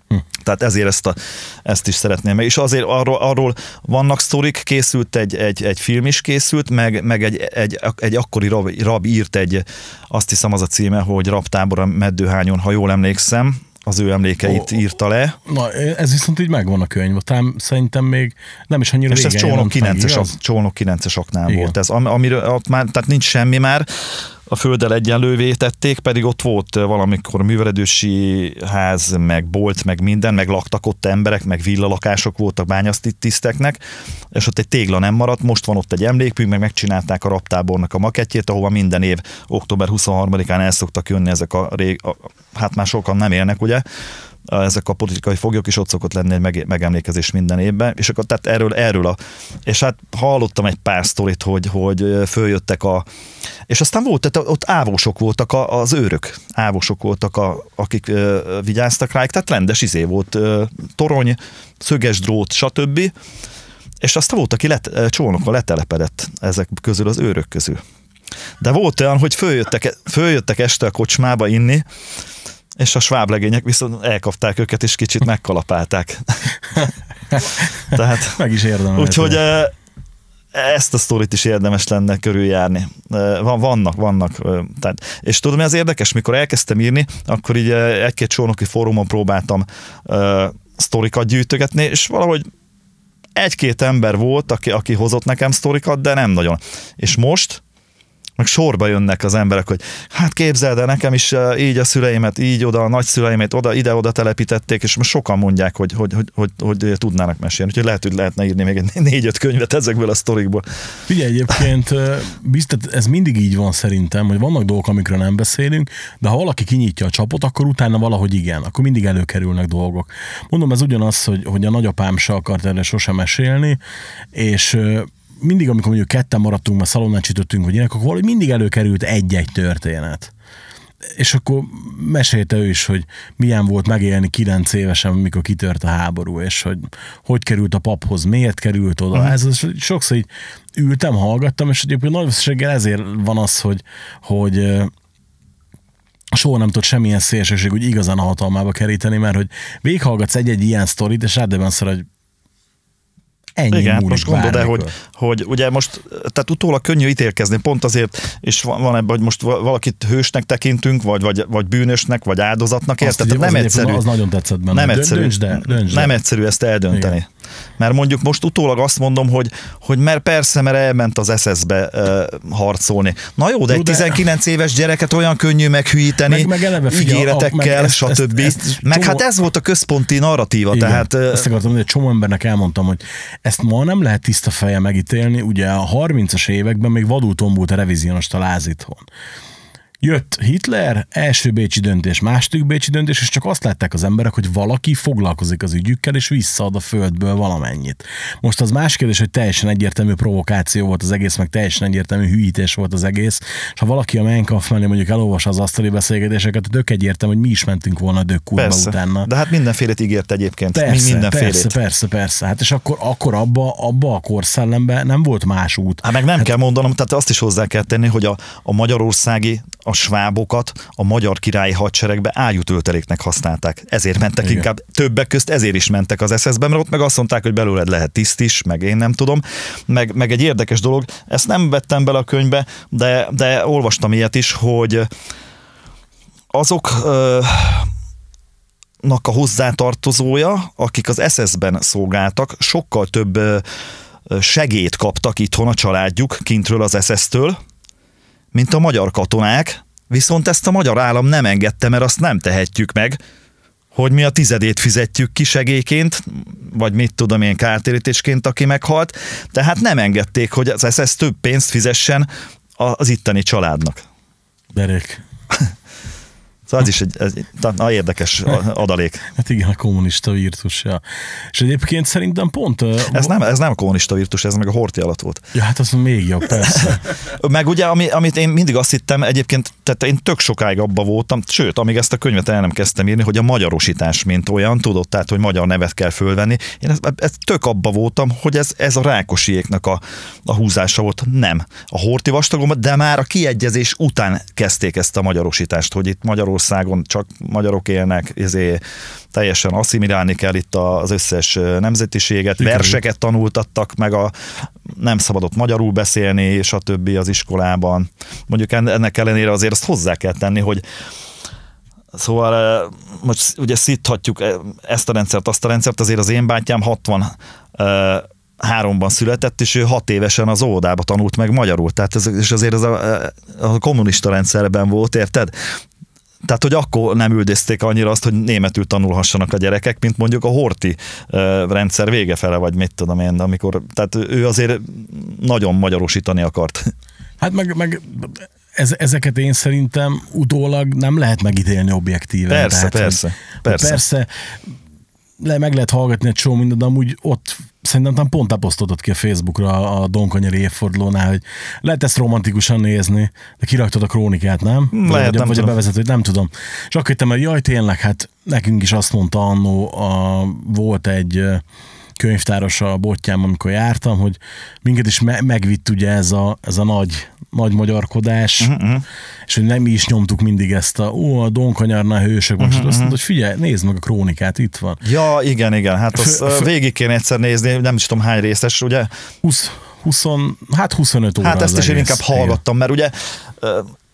Hm. Tehát ezért ezt, a, ezt is szeretném meg. És azért arról, arról vannak sztorik, készült egy, egy, egy film is készült, meg, meg egy, egy, egy akkori rab, rab írt egy, azt hiszem az a címe, hogy Raptábor a Meddőhányon, ha jól emlékszem, az ő emlékeit Ó. írta le. Na, ez viszont így megvan a könyv. Talán szerintem még nem is annyira És ez csónok jelent meg, 9-es, igaz? ak- csónok 9-es aknál Igen. volt ez, am- amiről ott már, tehát nincs semmi már, a földdel egyenlővé tették, pedig ott volt valamikor műveledősi ház, meg bolt, meg minden, meg laktak ott emberek, meg villalakások voltak bányasztiszteknek, és ott egy tégla nem maradt, most van ott egy emlékmű, meg megcsinálták a raptábornak a makettjét, ahova minden év október 23-án el szoktak jönni ezek a, rég, a hát már sokan nem élnek, ugye, ezek a politikai foglyok is ott szokott lenni egy meg, megemlékezés minden évben, és akkor tehát erről, erről a, és hát hallottam egy pár sztorit, hogy, hogy följöttek a, és aztán volt, tehát ott ávósok voltak a, az őrök, ávósok voltak, a, akik ö, vigyáztak rájuk, tehát rendes izé volt, ö, torony, szöges drót, stb. És aztán volt, aki let, csónokon letelepedett ezek közül, az őrök közül. De volt olyan, hogy följöttek, följöttek este a kocsmába inni, és a sváblegények viszont elkapták őket, és kicsit megkalapálták. Tehát, Meg is érdemel. úgyhogy ezt a sztorit is érdemes lenne körüljárni. Van, vannak, vannak. eh, Tehát, és tudom, mi az érdekes, mikor elkezdtem írni, akkor így egy-két csónoki fórumon próbáltam uh, sztorikat gyűjtögetni, és valahogy egy-két ember volt, aki, aki hozott nekem sztorikat, de nem nagyon. És most meg sorba jönnek az emberek, hogy hát képzeld el, nekem is eh, így a szüleimet, így oda, a nagyszüleimet oda, ide-oda telepítették, és most sokan mondják, hogy, hogy, hogy, hogy, hogy tudnának mesélni. Úgyhogy lehet, hogy lehetne írni még egy négy-öt könyvet ezekből a sztorikból. Figyelj, egyébként ö, biztos, ez mindig így van szerintem, hogy vannak dolgok, amikről nem beszélünk, de ha valaki kinyitja a csapot, akkor utána valahogy igen, akkor mindig előkerülnek dolgok. Mondom, ez ugyanaz, hogy, hogy a nagyapám se akart erre sosem mesélni, és ö, mindig, amikor mondjuk ketten maradtunk, mert szalonnán csütöttünk, vagy ilyenek, akkor valahogy mindig előkerült egy-egy történet. És akkor mesélte ő is, hogy milyen volt megélni kilenc évesen, mikor kitört a háború, és hogy hogy került a paphoz, miért került oda. Uh-huh. Ez sokszor így ültem, hallgattam, és egyébként nagy valószínűséggel ezért van az, hogy, hogy soha nem tudott semmilyen szélsőség úgy igazán a hatalmába keríteni, mert hogy végighallgatsz egy-egy ilyen sztorit, és rádöbbensz hogy ennyi Igen, múlik most gondolod el, hogy, hogy ugye most, tehát utólag könnyű ítélkezni, pont azért, és van, van ebben, hogy most va- valakit hősnek tekintünk, vagy, vagy, vagy bűnösnek, vagy áldozatnak, érted? nem az egyszerű. Az nagyon tetszett benne. nem egyszerű, Döntsd el, döntsd nem el. egyszerű ezt eldönteni. Igen. Mert mondjuk most utólag azt mondom, hogy, hogy mert persze, mert elment az SS-be uh, harcolni. Na jó, de egy de- 19 éves gyereket olyan könnyű meghűíteni, Meg- meg eleve figyelj, a- ígéretekkel, meg ezt- stb. ezt- ezt meg csomó- hát ez volt a központi narratíva, Igen, tehát ezt akartam mondani, egy csomó embernek elmondtam, hogy ezt ma nem lehet tiszta feje megítélni, ugye a 30-as években még vadul tombult a revizionista láz itthon. Jött Hitler, első bécsi döntés, második bécsi döntés, és csak azt látták az emberek, hogy valaki foglalkozik az ügyükkel, és visszaad a földből valamennyit. Most az más kérdés, hogy teljesen egyértelmű provokáció volt az egész, meg teljesen egyértelmű hűítés volt az egész, és ha valaki a Menkaff mellé mondjuk elolvas az asztali beszélgetéseket, tök egyértelmű, hogy mi is mentünk volna a dög kurva persze. utána. De hát mindenfélét ígért egyébként. Persze, mindenfélét. persze, persze, persze. Hát és akkor, akkor abba, abba a korszellembe nem volt más út. Hát meg nem hát, kell mondanom, tehát azt is hozzá kell tenni, hogy a, a magyarországi, a svábokat a magyar királyi hadseregbe ájutölteléknek használták. Ezért mentek Igen. Inkább, többek közt ezért is mentek az SS-be, mert ott meg azt mondták, hogy belőled lehet tiszt is, meg én nem tudom. Meg, meg egy érdekes dolog, ezt nem vettem bele a könyvbe, de, de olvastam ilyet is, hogy azok ö, nak a hozzátartozója, akik az SS-ben szolgáltak, sokkal több segélyt kaptak itthon a családjuk kintről az SS-től, mint a magyar katonák, viszont ezt a magyar állam nem engedte, mert azt nem tehetjük meg, hogy mi a tizedét fizetjük ki segélyként, vagy mit tudom én kártérítésként, aki meghalt, tehát nem engedték, hogy az SS több pénzt fizessen az itteni családnak. Derék. Szóval ez is egy, egy na, érdekes adalék. Hát igen, a kommunista virtus. Ja. És egyébként szerintem pont... Ez nem, ez nem a kommunista virtus, ez meg a horti alatt volt. Ja, hát az még jobb, persze. meg ugye, ami, amit én mindig azt hittem, egyébként, tehát én tök sokáig abba voltam, sőt, amíg ezt a könyvet el nem kezdtem írni, hogy a magyarosítás, mint olyan, tudod, tehát, hogy magyar nevet kell fölvenni. Én ez, ez tök abba voltam, hogy ez, ez a rákosiéknak a, a húzása volt. Nem. A horti vastagom, de már a kiegyezés után kezdték ezt a magyarosítást, hogy itt Magyarországon csak magyarok élnek, ezért teljesen asszimilálni kell itt az összes nemzetiséget, Igen. verseket tanultattak, meg a nem szabadott magyarul beszélni, és a többi az iskolában. Mondjuk ennek ellenére azért azt hozzá kell tenni, hogy Szóval most ugye szíthatjuk ezt a rendszert, azt a rendszert, azért az én bátyám 60 háromban született, és ő hat évesen az óvodába tanult meg magyarul. Tehát ez, és azért ez a, a kommunista rendszerben volt, érted? Tehát, hogy akkor nem üldözték annyira azt, hogy németül tanulhassanak a gyerekek, mint mondjuk a Horti rendszer vége fele, vagy mit tudom én, amikor, tehát ő azért nagyon magyarosítani akart. Hát meg, meg ez, ezeket én szerintem utólag nem lehet megítélni objektíven. Persze, tehát, persze, persze. Persze, le, meg lehet hallgatni egy csomó mindent, de amúgy ott szerintem pont aposztoltad ki a Facebookra a Donkanyari évfordulónál, hogy lehet ezt romantikusan nézni, de kiraktad a krónikát, nem? Lehet, vagy, nem vagy a bevezetőt, nem tudom. És akkor jöttem, hogy jaj, tényleg, hát nekünk is azt mondta annó, a, volt egy könyvtáros a botjám, amikor jártam, hogy minket is me- megvitt ugye ez a, ez a nagy, nagy magyarkodás, uh-huh. és hogy nem mi is nyomtuk mindig ezt a, ó, a Donkanyarnál hősök, most uh-huh. azt mondod, hogy figyelj, nézd meg a krónikát, itt van. Ja, igen, igen, hát azt f- végig kéne egyszer nézni, nem is tudom hány részes, ugye? 20, 20, hát 25 óra Hát ezt is én inkább hallgattam, mert ugye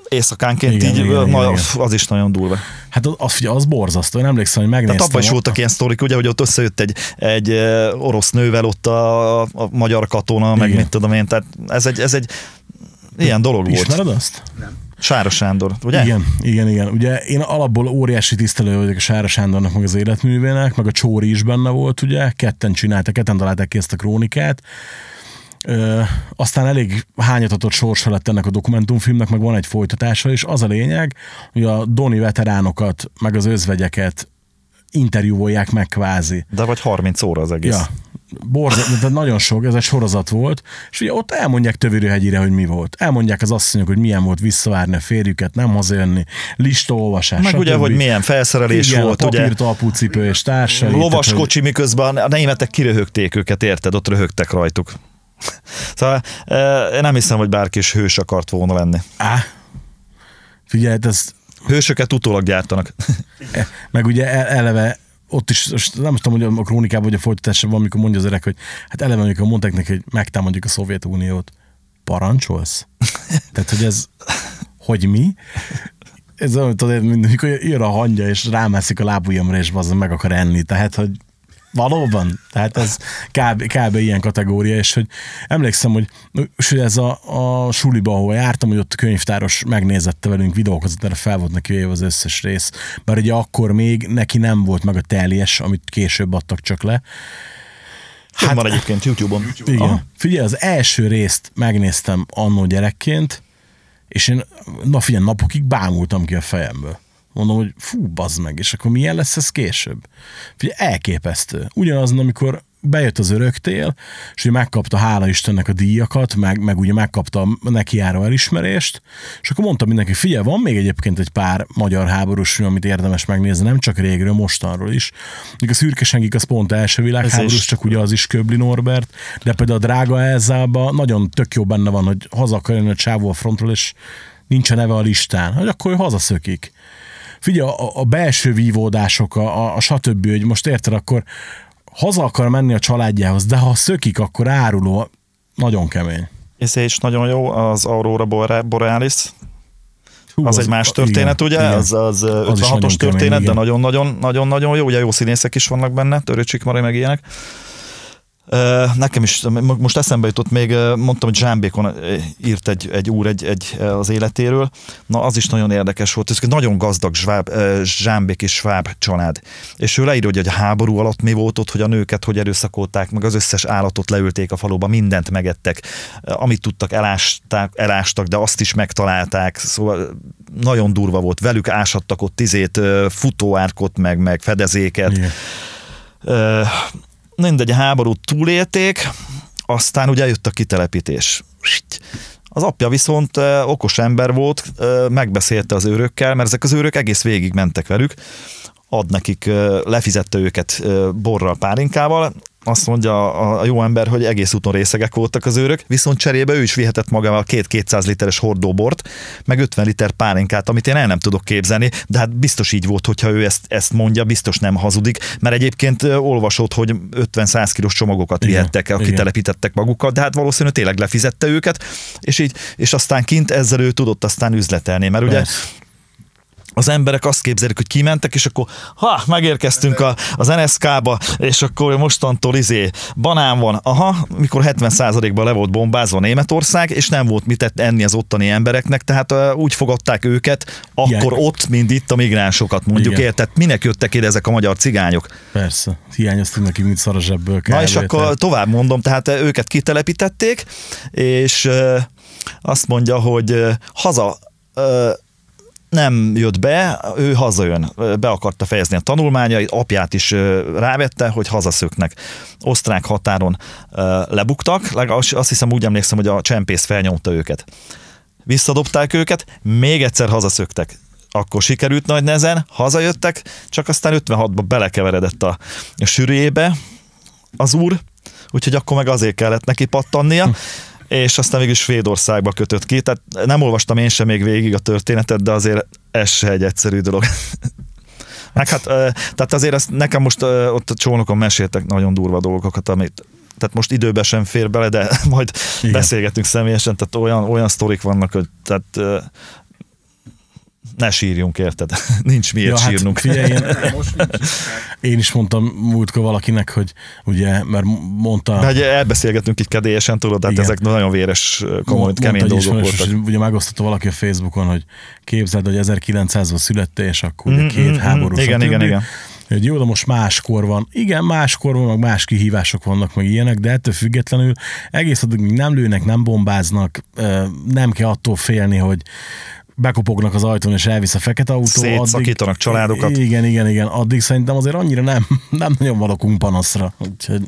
éjszakánként igen, így, igen, na, igen. az is nagyon durva. Hát az, az, az borzasztó, én emlékszem, hogy megnéztem. Tehát abban is voltak ilyen sztorik, ugye, hogy ott összejött egy, egy orosz nővel ott a, a magyar katona, igen. meg mit tudom én, tehát ez egy, ez egy ilyen dolog Ismered volt. Ismered azt? Nem. Sára Sándor, ugye? Igen, igen, igen. Ugye én alapból óriási tisztelő vagyok a Sára Sándornak, meg az életművének, meg a Csóri is benne volt, ugye, ketten csináltak, ketten találták ki ezt a krónikát. Ö, aztán elég hányatatott sorsa lett ennek a dokumentumfilmnek, meg van egy folytatása, és az a lényeg, hogy a Doni veteránokat, meg az özvegyeket interjúvolják meg kvázi. De vagy 30 óra az egész. Ja, borzat, de nagyon sok, ez egy sorozat volt, és ugye ott elmondják Tövérőhegyire, hogy mi volt. Elmondják az asszonyok, hogy milyen volt visszavárni a férjüket, nem hazajönni, listaolvasás. Meg ugye, hogy milyen felszerelés Igen, volt, a ugye. papírtalpúcipő és társai. Lovaskocsi, hogy... miközben a németek kiröhögték őket, érted? Ott röhögtek rajtuk. Szóval én nem hiszem, hogy bárki is hős akart volna lenni. Á, figyelj, hát ez... Hősöket utólag gyártanak. Meg ugye eleve ott is, nem tudom, hogy a krónikában vagy a folytatásban van, amikor mondja az öreg, hogy hát eleve, amikor mondták neki, hogy megtámadjuk a Szovjetuniót, parancsolsz? Tehát, hogy ez, hogy mi? Ez olyan, tudod, mikor jön a hangja, és rámászik a lábujjamra, és az meg akar enni. Tehát, hogy Valóban. Tehát ez kb, kb. ilyen kategória, és hogy emlékszem, hogy, és hogy ez a, a suliba, ahol jártam, hogy ott a könyvtáros megnézette velünk videókat, erre fel volt neki az összes rész, mert ugye akkor még neki nem volt meg a teljes, amit később adtak csak le. Hát van egyébként YouTube-on. Igen. Aha. Figyelj, az első részt megnéztem annó gyerekként, és én, na figyelj, napokig bámultam ki a fejemből. Mondom, hogy fú, bazd meg, és akkor milyen lesz ez később? Figyelj, elképesztő. Ugyanaz, amikor bejött az öröktél, és hogy megkapta hála Istennek a díjakat, meg, meg ugye megkapta neki járó elismerést, és akkor mondta mindenki, figyelj, van még egyébként egy pár magyar háborús film, amit érdemes megnézni, nem csak régről, mostanról is. Még a szürkesengik az pont első világháborús, csak ugye az is Köbli Norbert, de például a drága Elzába nagyon tök jó benne van, hogy haza akar jönni a csávó a frontról, és nincs a neve a listán, hogy akkor ő hazaszökik figyelj, a, a belső vívódások, a, a, a stb., hogy most érted, akkor haza akar menni a családjához, de ha szökik, akkor áruló, nagyon kemény. Ez is nagyon jó, az Aurora Borealis, Hú, az, az egy más történet, igen, ugye? Igen. Az, az, az 56-os történet, kemény, de nagyon-nagyon-nagyon-nagyon jó, ugye jó színészek is vannak benne, Törőcsik Mari meg ilyenek. Nekem is most eszembe jutott még, mondtam, hogy Zsámbékon írt egy, egy úr egy, egy, az életéről. Na, az is nagyon érdekes volt. Ez egy nagyon gazdag zsváb, Zsámbék és Schwab család. És ő leírja, hogy a háború alatt mi volt ott, hogy a nőket hogy erőszakolták, meg az összes állatot leülték a faluba, mindent megettek. Amit tudtak, elásták, elástak, de azt is megtalálták. Szóval nagyon durva volt. Velük ásattak ott tizét, futóárkot, meg, meg fedezéket. Igen mindegy, a háborút túlélték, aztán ugye jött a kitelepítés. Az apja viszont okos ember volt, megbeszélte az őrökkel, mert ezek az őrök egész végig mentek velük, ad nekik, lefizette őket borral, pálinkával, azt mondja a jó ember, hogy egész úton részegek voltak az őrök, viszont cserébe ő is vihetett magával két 200 literes hordóbort, meg 50 liter pálinkát, amit én el nem tudok képzelni, de hát biztos így volt, hogyha ő ezt, ezt mondja, biztos nem hazudik, mert egyébként olvasott, hogy 50-100 kilós csomagokat igen, vihettek, akik igen. telepítettek magukkal, de hát valószínűleg tényleg lefizette őket, és így, és aztán kint ezzel ő tudott aztán üzletelni, mert ugye az emberek azt képzelik, hogy kimentek, és akkor ha, megérkeztünk a, az NSK-ba, és akkor mostantól izé, banán van, aha, mikor 70%-ban le volt bombázva Németország, és nem volt mit enni az ottani embereknek, tehát uh, úgy fogadták őket, akkor Igen. ott, mint itt a migránsokat mondjuk, érted? Minek jöttek ide ezek a magyar cigányok? Persze, hiányoztunk neki, mint szar zsebből. Na és akkor tehát. tovább mondom, tehát őket kitelepítették, és uh, azt mondja, hogy uh, haza uh, nem jött be, ő hazajön, be akarta fejezni a tanulmányait, apját is rávette, hogy hazaszöknek. Osztrák határon lebuktak, azt hiszem úgy emlékszem, hogy a csempész felnyomta őket. Visszadobták őket, még egyszer hazaszöktek akkor sikerült nagy nezen, hazajöttek, csak aztán 56-ba belekeveredett a, a sűrűjébe az úr, úgyhogy akkor meg azért kellett neki pattannia. Hm és aztán mégis Svédországba kötött ki. Tehát nem olvastam én sem még végig a történetet, de azért ez se egy egyszerű dolog. Meg hát, tehát azért ezt nekem most ott a csónokon meséltek nagyon durva dolgokat, amit tehát most időbe sem fér bele, de majd Igen. beszélgetünk személyesen, tehát olyan, olyan sztorik vannak, hogy tehát ne sírjunk, érted? Nincs miért ja, hát sírnunk. Hát, figyelj, én, én is mondtam múltkor valakinek, hogy ugye, mert mondta... De ugye elbeszélgetünk itt kedélyesen, tudod, tehát ezek nagyon véres, komoly, Mond, kemény dolgok voltak. És ugye megosztotta valaki a Facebookon, hogy képzeld, hogy 1900-ban születte, és akkor mm, két mm, háború. Igen, igen, igen hogy jó, de most máskor van. Igen, máskor van, meg más kihívások vannak, meg ilyenek, de ettől függetlenül egész addig nem lőnek, nem bombáznak, nem kell attól félni, hogy bekopognak az ajtón, és elvisz a fekete autó. Szétszakítanak addig, családokat. Igen, igen, igen. Addig szerintem azért annyira nem, nem nagyon valakunk panaszra. Úgyhogy...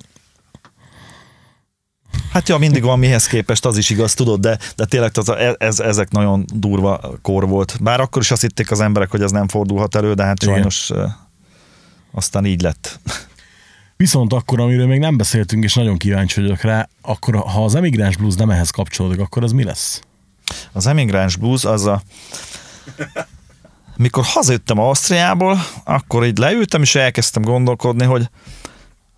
Hát ja, mindig van mihez képest, az is igaz, tudod, de, de tényleg az, ez, ezek nagyon durva kor volt. Bár akkor is azt hitték az emberek, hogy ez nem fordulhat elő, de hát sajnos Igen. aztán így lett. Viszont akkor, amiről még nem beszéltünk, és nagyon kíváncsi vagyok rá, akkor ha az emigráns blues nem ehhez kapcsolódik, akkor az mi lesz? Az emigráns blues az a... Mikor hazajöttem Ausztriából, akkor így leültem, és elkezdtem gondolkodni, hogy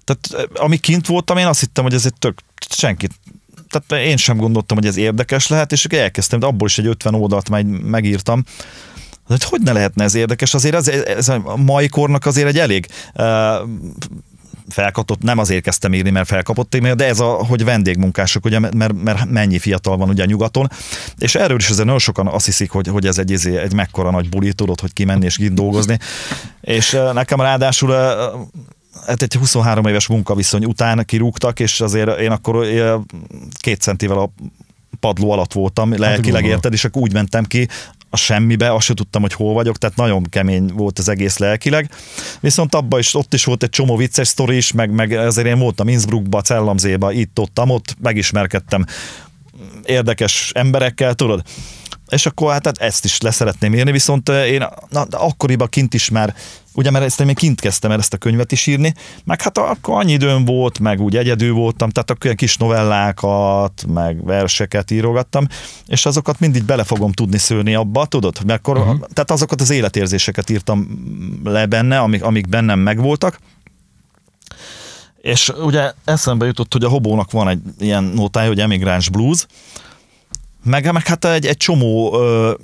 tehát ami kint voltam, én azt hittem, hogy ez egy tök, senkit, tehát én sem gondoltam, hogy ez érdekes lehet, és elkezdtem, de abból is egy 50 oldalt meg, megírtam, hogy hogy ne lehetne ez érdekes? Azért ez, ez a mai kornak azért egy elég uh, felkapott, nem azért kezdtem írni, mert felkapott téma, de ez a, hogy vendégmunkások, ugye, mert, mert mennyi fiatal van ugye nyugaton, és erről is azért nagyon sokan azt hiszik, hogy, hogy ez egy, izé, egy mekkora nagy buli, tudod, hogy kimenni és kint dolgozni, és nekem ráadásul hát egy 23 éves munkaviszony után kirúgtak, és azért én akkor két centivel a padló alatt voltam, hát lelkileg érted, és akkor úgy mentem ki, a semmibe, azt sem tudtam, hogy hol vagyok, tehát nagyon kemény volt az egész lelkileg. Viszont abban is, ott is volt egy csomó vicces sztori is, meg, meg ezért én voltam Innsbruckba, Cellamzéba, itt, ott, ott, megismerkedtem érdekes emberekkel, tudod. És akkor hát, hát ezt is leszeretném írni, viszont én na, akkoriban kint is már ugye mert ezt én még kint kezdtem el ezt a könyvet is írni, meg hát akkor annyi időm volt, meg úgy egyedül voltam, tehát akkor ilyen kis novellákat, meg verseket írogattam, és azokat mindig bele fogom tudni szőni abba, tudod? Mert akkor, uh-huh. Tehát azokat az életérzéseket írtam le benne, amik, amik bennem megvoltak, és ugye eszembe jutott, hogy a Hobónak van egy ilyen nótája, hogy emigráns blues, meg, meg hát egy, egy csomó ö,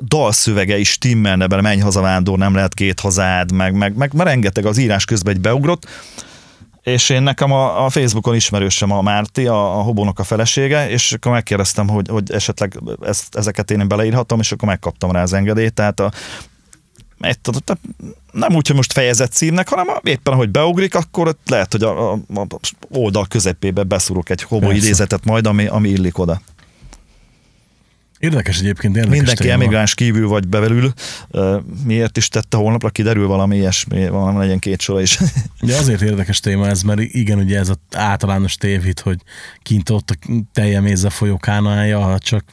dalszövege is stimmelne bele, menj haza vándor, nem lehet két hazád, meg, meg, meg, meg rengeteg az írás közben egy beugrott, és én nekem a, a Facebookon ismerősem a Márti, a, a Hobónak a felesége, és akkor megkérdeztem, hogy, hogy esetleg ezt, ezeket én beleírhatom, és akkor megkaptam rá az engedélyt, tehát a, egy, nem úgy, hogy most fejezett címnek, hanem éppen, ahogy beugrik, akkor lehet, hogy a, a, a oldal közepébe beszúrok egy Persze. idézetet majd, ami, ami illik oda. Érdekes egyébként, érdekes Mindenki téma. emigráns kívül vagy bevelül, miért is tette holnapra, kiderül valami ilyesmi, valami legyen két sora is. Ugye azért érdekes téma ez, mert igen, ugye ez az általános tévhit, hogy kint ott a teljemézze folyó kánája, csak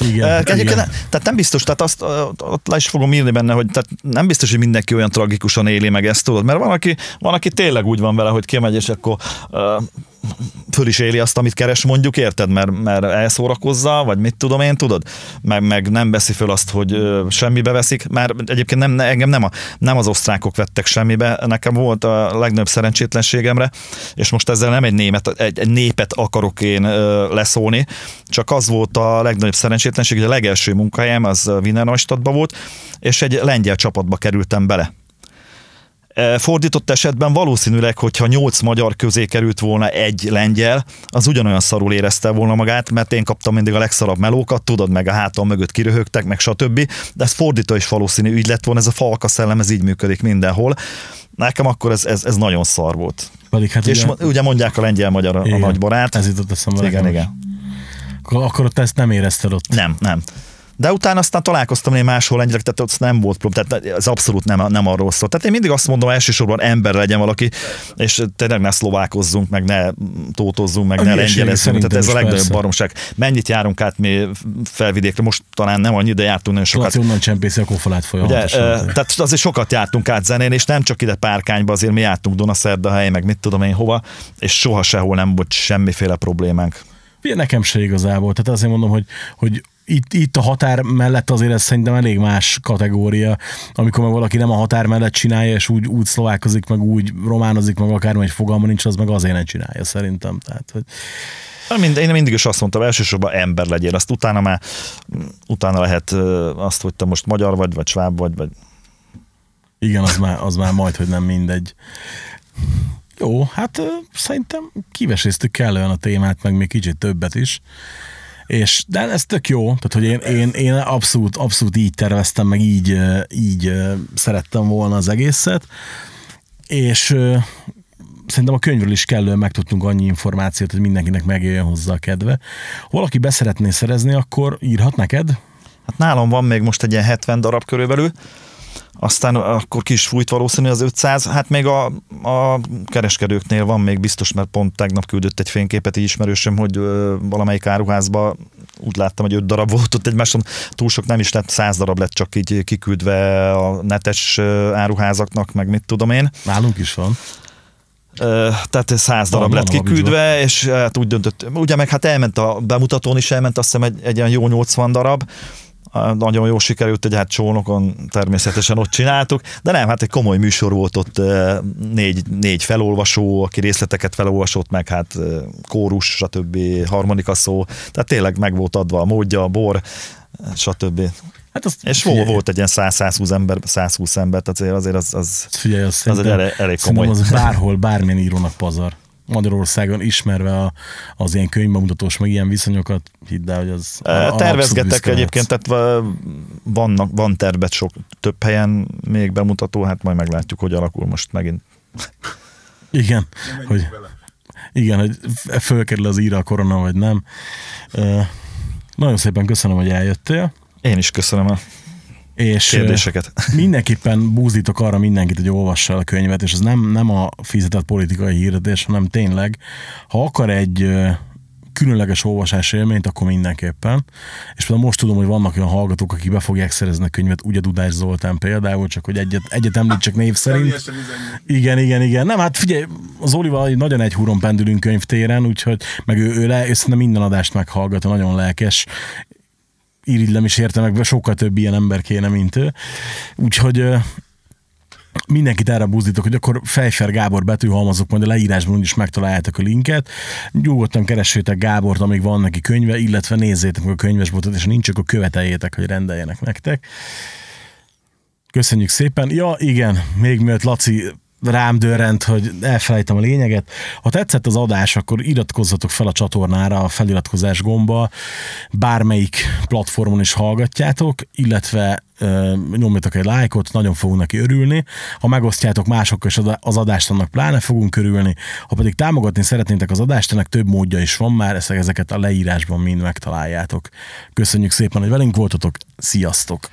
igen, Egyébként igen. ne, tehát nem biztos, tehát azt ott le is fogom írni benne, hogy tehát nem biztos, hogy mindenki olyan tragikusan éli meg ezt, tudod, mert van, aki, van, aki tényleg úgy van vele, hogy kimegy, és akkor uh, föl is éli azt, amit keres, mondjuk, érted, mert, mert elszórakozza, vagy mit tudom én, tudod, meg, meg nem veszi föl azt, hogy ö, semmibe veszik, mert egyébként nem, engem nem, a, nem az osztrákok vettek semmibe, nekem volt a legnagyobb szerencsétlenségemre, és most ezzel nem egy, német, egy, egy népet akarok én ö, leszólni, csak az volt a legnagyobb szerencsétlenség, hogy a legelső munkahelyem az Wiener volt, és egy lengyel csapatba kerültem bele. Fordított esetben valószínűleg, hogyha nyolc magyar közé került volna egy lengyel, az ugyanolyan szarul érezte volna magát, mert én kaptam mindig a legszarabb melókat, tudod, meg a hátam mögött kiröhögtek, meg stb. De ez fordítva is valószínű ügy lett volna, ez a falka szellem, ez így működik mindenhol. Nekem akkor ez, ez, ez nagyon szar volt. Pedig hát És ugye, ugye mondják a lengyel-magyar a, a igen, nagy barát. Ez jutott eszembe. Igen, igen. Akkor, akkor ott ezt nem érezted ott. Nem, nem. De utána aztán találkoztam én máshol lengyelek, tehát ott nem volt probléma, tehát ez abszolút nem, nem arról szól. Tehát én mindig azt mondom, elsősorban ember legyen valaki, és tényleg ne szlovákozzunk, meg ne tótozzunk, meg A ne lengyelezzünk. Tehát ez a legnagyobb persze. baromság. Mennyit járunk át mi felvidékre, most talán nem annyi, de jártunk nagyon sokat. Laci onnan csempészi a kofalát Ugye, folyamatosan. ö, tehát azért sokat jártunk át zenén, és nem csak ide Párkányba, azért mi jártunk Dunaszerdahely, meg mit tudom én hova, és soha sehol nem volt semmiféle problémánk. Ugye nekem se igazából, tehát azért mondom, hogy, hogy itt, itt a határ mellett azért ez szerintem elég más kategória, amikor meg valaki nem a határ mellett csinálja, és úgy, úgy szlovákozik, meg úgy románozik, meg akármi egy fogalma nincs, az meg azért nem csinálja szerintem. Tehát, hogy Mind, én mindig is azt mondtam, elsősorban ember legyél, azt utána már, utána lehet azt, hogy te most magyar vagy, vagy sváb vagy, vagy igen, az már, az már majd, hogy nem mindegy. Jó, hát szerintem kiveséztük kellően a témát, meg még kicsit többet is. És, de ez tök jó, tehát hogy én, én, én abszolút, abszolút így terveztem, meg így, így szerettem volna az egészet. És szerintem a könyvről is kellően megtudtunk annyi információt, hogy mindenkinek megjöjjön hozzá a kedve. Ha valaki beszeretné szerezni, akkor írhat neked? Hát nálam van még most egy ilyen 70 darab körülbelül, aztán akkor ki is fújt valószínű az 500, hát még a, a kereskedőknél van még biztos, mert pont tegnap küldött egy fényképet így ismerősöm, hogy ö, valamelyik áruházba úgy láttam, hogy 5 darab volt ott egymáson, túl sok nem is lett, 100 darab lett csak így kiküldve a netes áruházaknak, meg mit tudom én. Nálunk is van. Tehát 100 darab lett kiküldve, és hát úgy döntött, ugye meg hát elment a bemutatón is elment, azt hiszem egy, egy olyan jó 80 darab, nagyon jó sikerült, hogy hát csónokon természetesen ott csináltuk, de nem, hát egy komoly műsor volt ott, négy, négy felolvasó, aki részleteket felolvasott, meg hát kórus, stb. harmonika szó, tehát tényleg meg volt adva a módja, a bor, stb. Hát azt És volt, volt egy ilyen 100-120 ember, 120 ember, tehát azért, azért az, az Figyelj, az, egy szerintem, elég- elég komoly. az bárhol, bármilyen írónak pazar. Magyarországon ismerve a, az ilyen könyvbemutatós, meg ilyen viszonyokat, hidd el, hogy az a Tervezgetek egyébként, tehát vannak, van tervet sok több helyen még bemutató, hát majd meglátjuk, hogy alakul most megint. Igen, hogy, igen, hogy fölkerül az íra a korona, vagy nem. Nagyon szépen köszönöm, hogy eljöttél, Én is köszönöm a és kérdéseket. mindenképpen búzdítok arra mindenkit, hogy olvassa el a könyvet, és ez nem, nem a fizetett politikai hirdetés, hanem tényleg, ha akar egy különleges olvasás élményt, akkor mindenképpen. És például most tudom, hogy vannak olyan hallgatók, akik be fogják szerezni a könyvet, ugye Dudás Zoltán például, csak hogy egyet, egyet említsek név szerint. Igen, igen, igen. Nem, hát figyelj, az Olival nagyon egy húron pendülünk könyvtéren, úgyhogy meg ő, ő le, ő minden adást meghallgat, nagyon lelkes. Irigylem is érte meg, sokkal több ilyen ember kéne, mint ő. Úgyhogy mindenkit erre buzdítok, hogy akkor Fejfer Gábor betűhalmazok, majd a leírásban úgyis megtaláljátok a linket. Nyugodtan keressétek Gábort, amíg van neki könyve, illetve nézzétek meg a könyvesbotot, és nincs, akkor követeljétek, hogy rendeljenek nektek. Köszönjük szépen. Ja, igen, még mielőtt Laci rám dörrent, hogy elfelejtem a lényeget. Ha tetszett az adás, akkor iratkozzatok fel a csatornára, a feliratkozás gomba, bármelyik platformon is hallgatjátok, illetve nyomjatok egy lájkot, nagyon fogunk neki örülni. Ha megosztjátok másokkal is az adást, annak pláne fogunk örülni. Ha pedig támogatni szeretnétek az adást, ennek több módja is van már, ezeket a leírásban mind megtaláljátok. Köszönjük szépen, hogy velünk voltatok, sziasztok!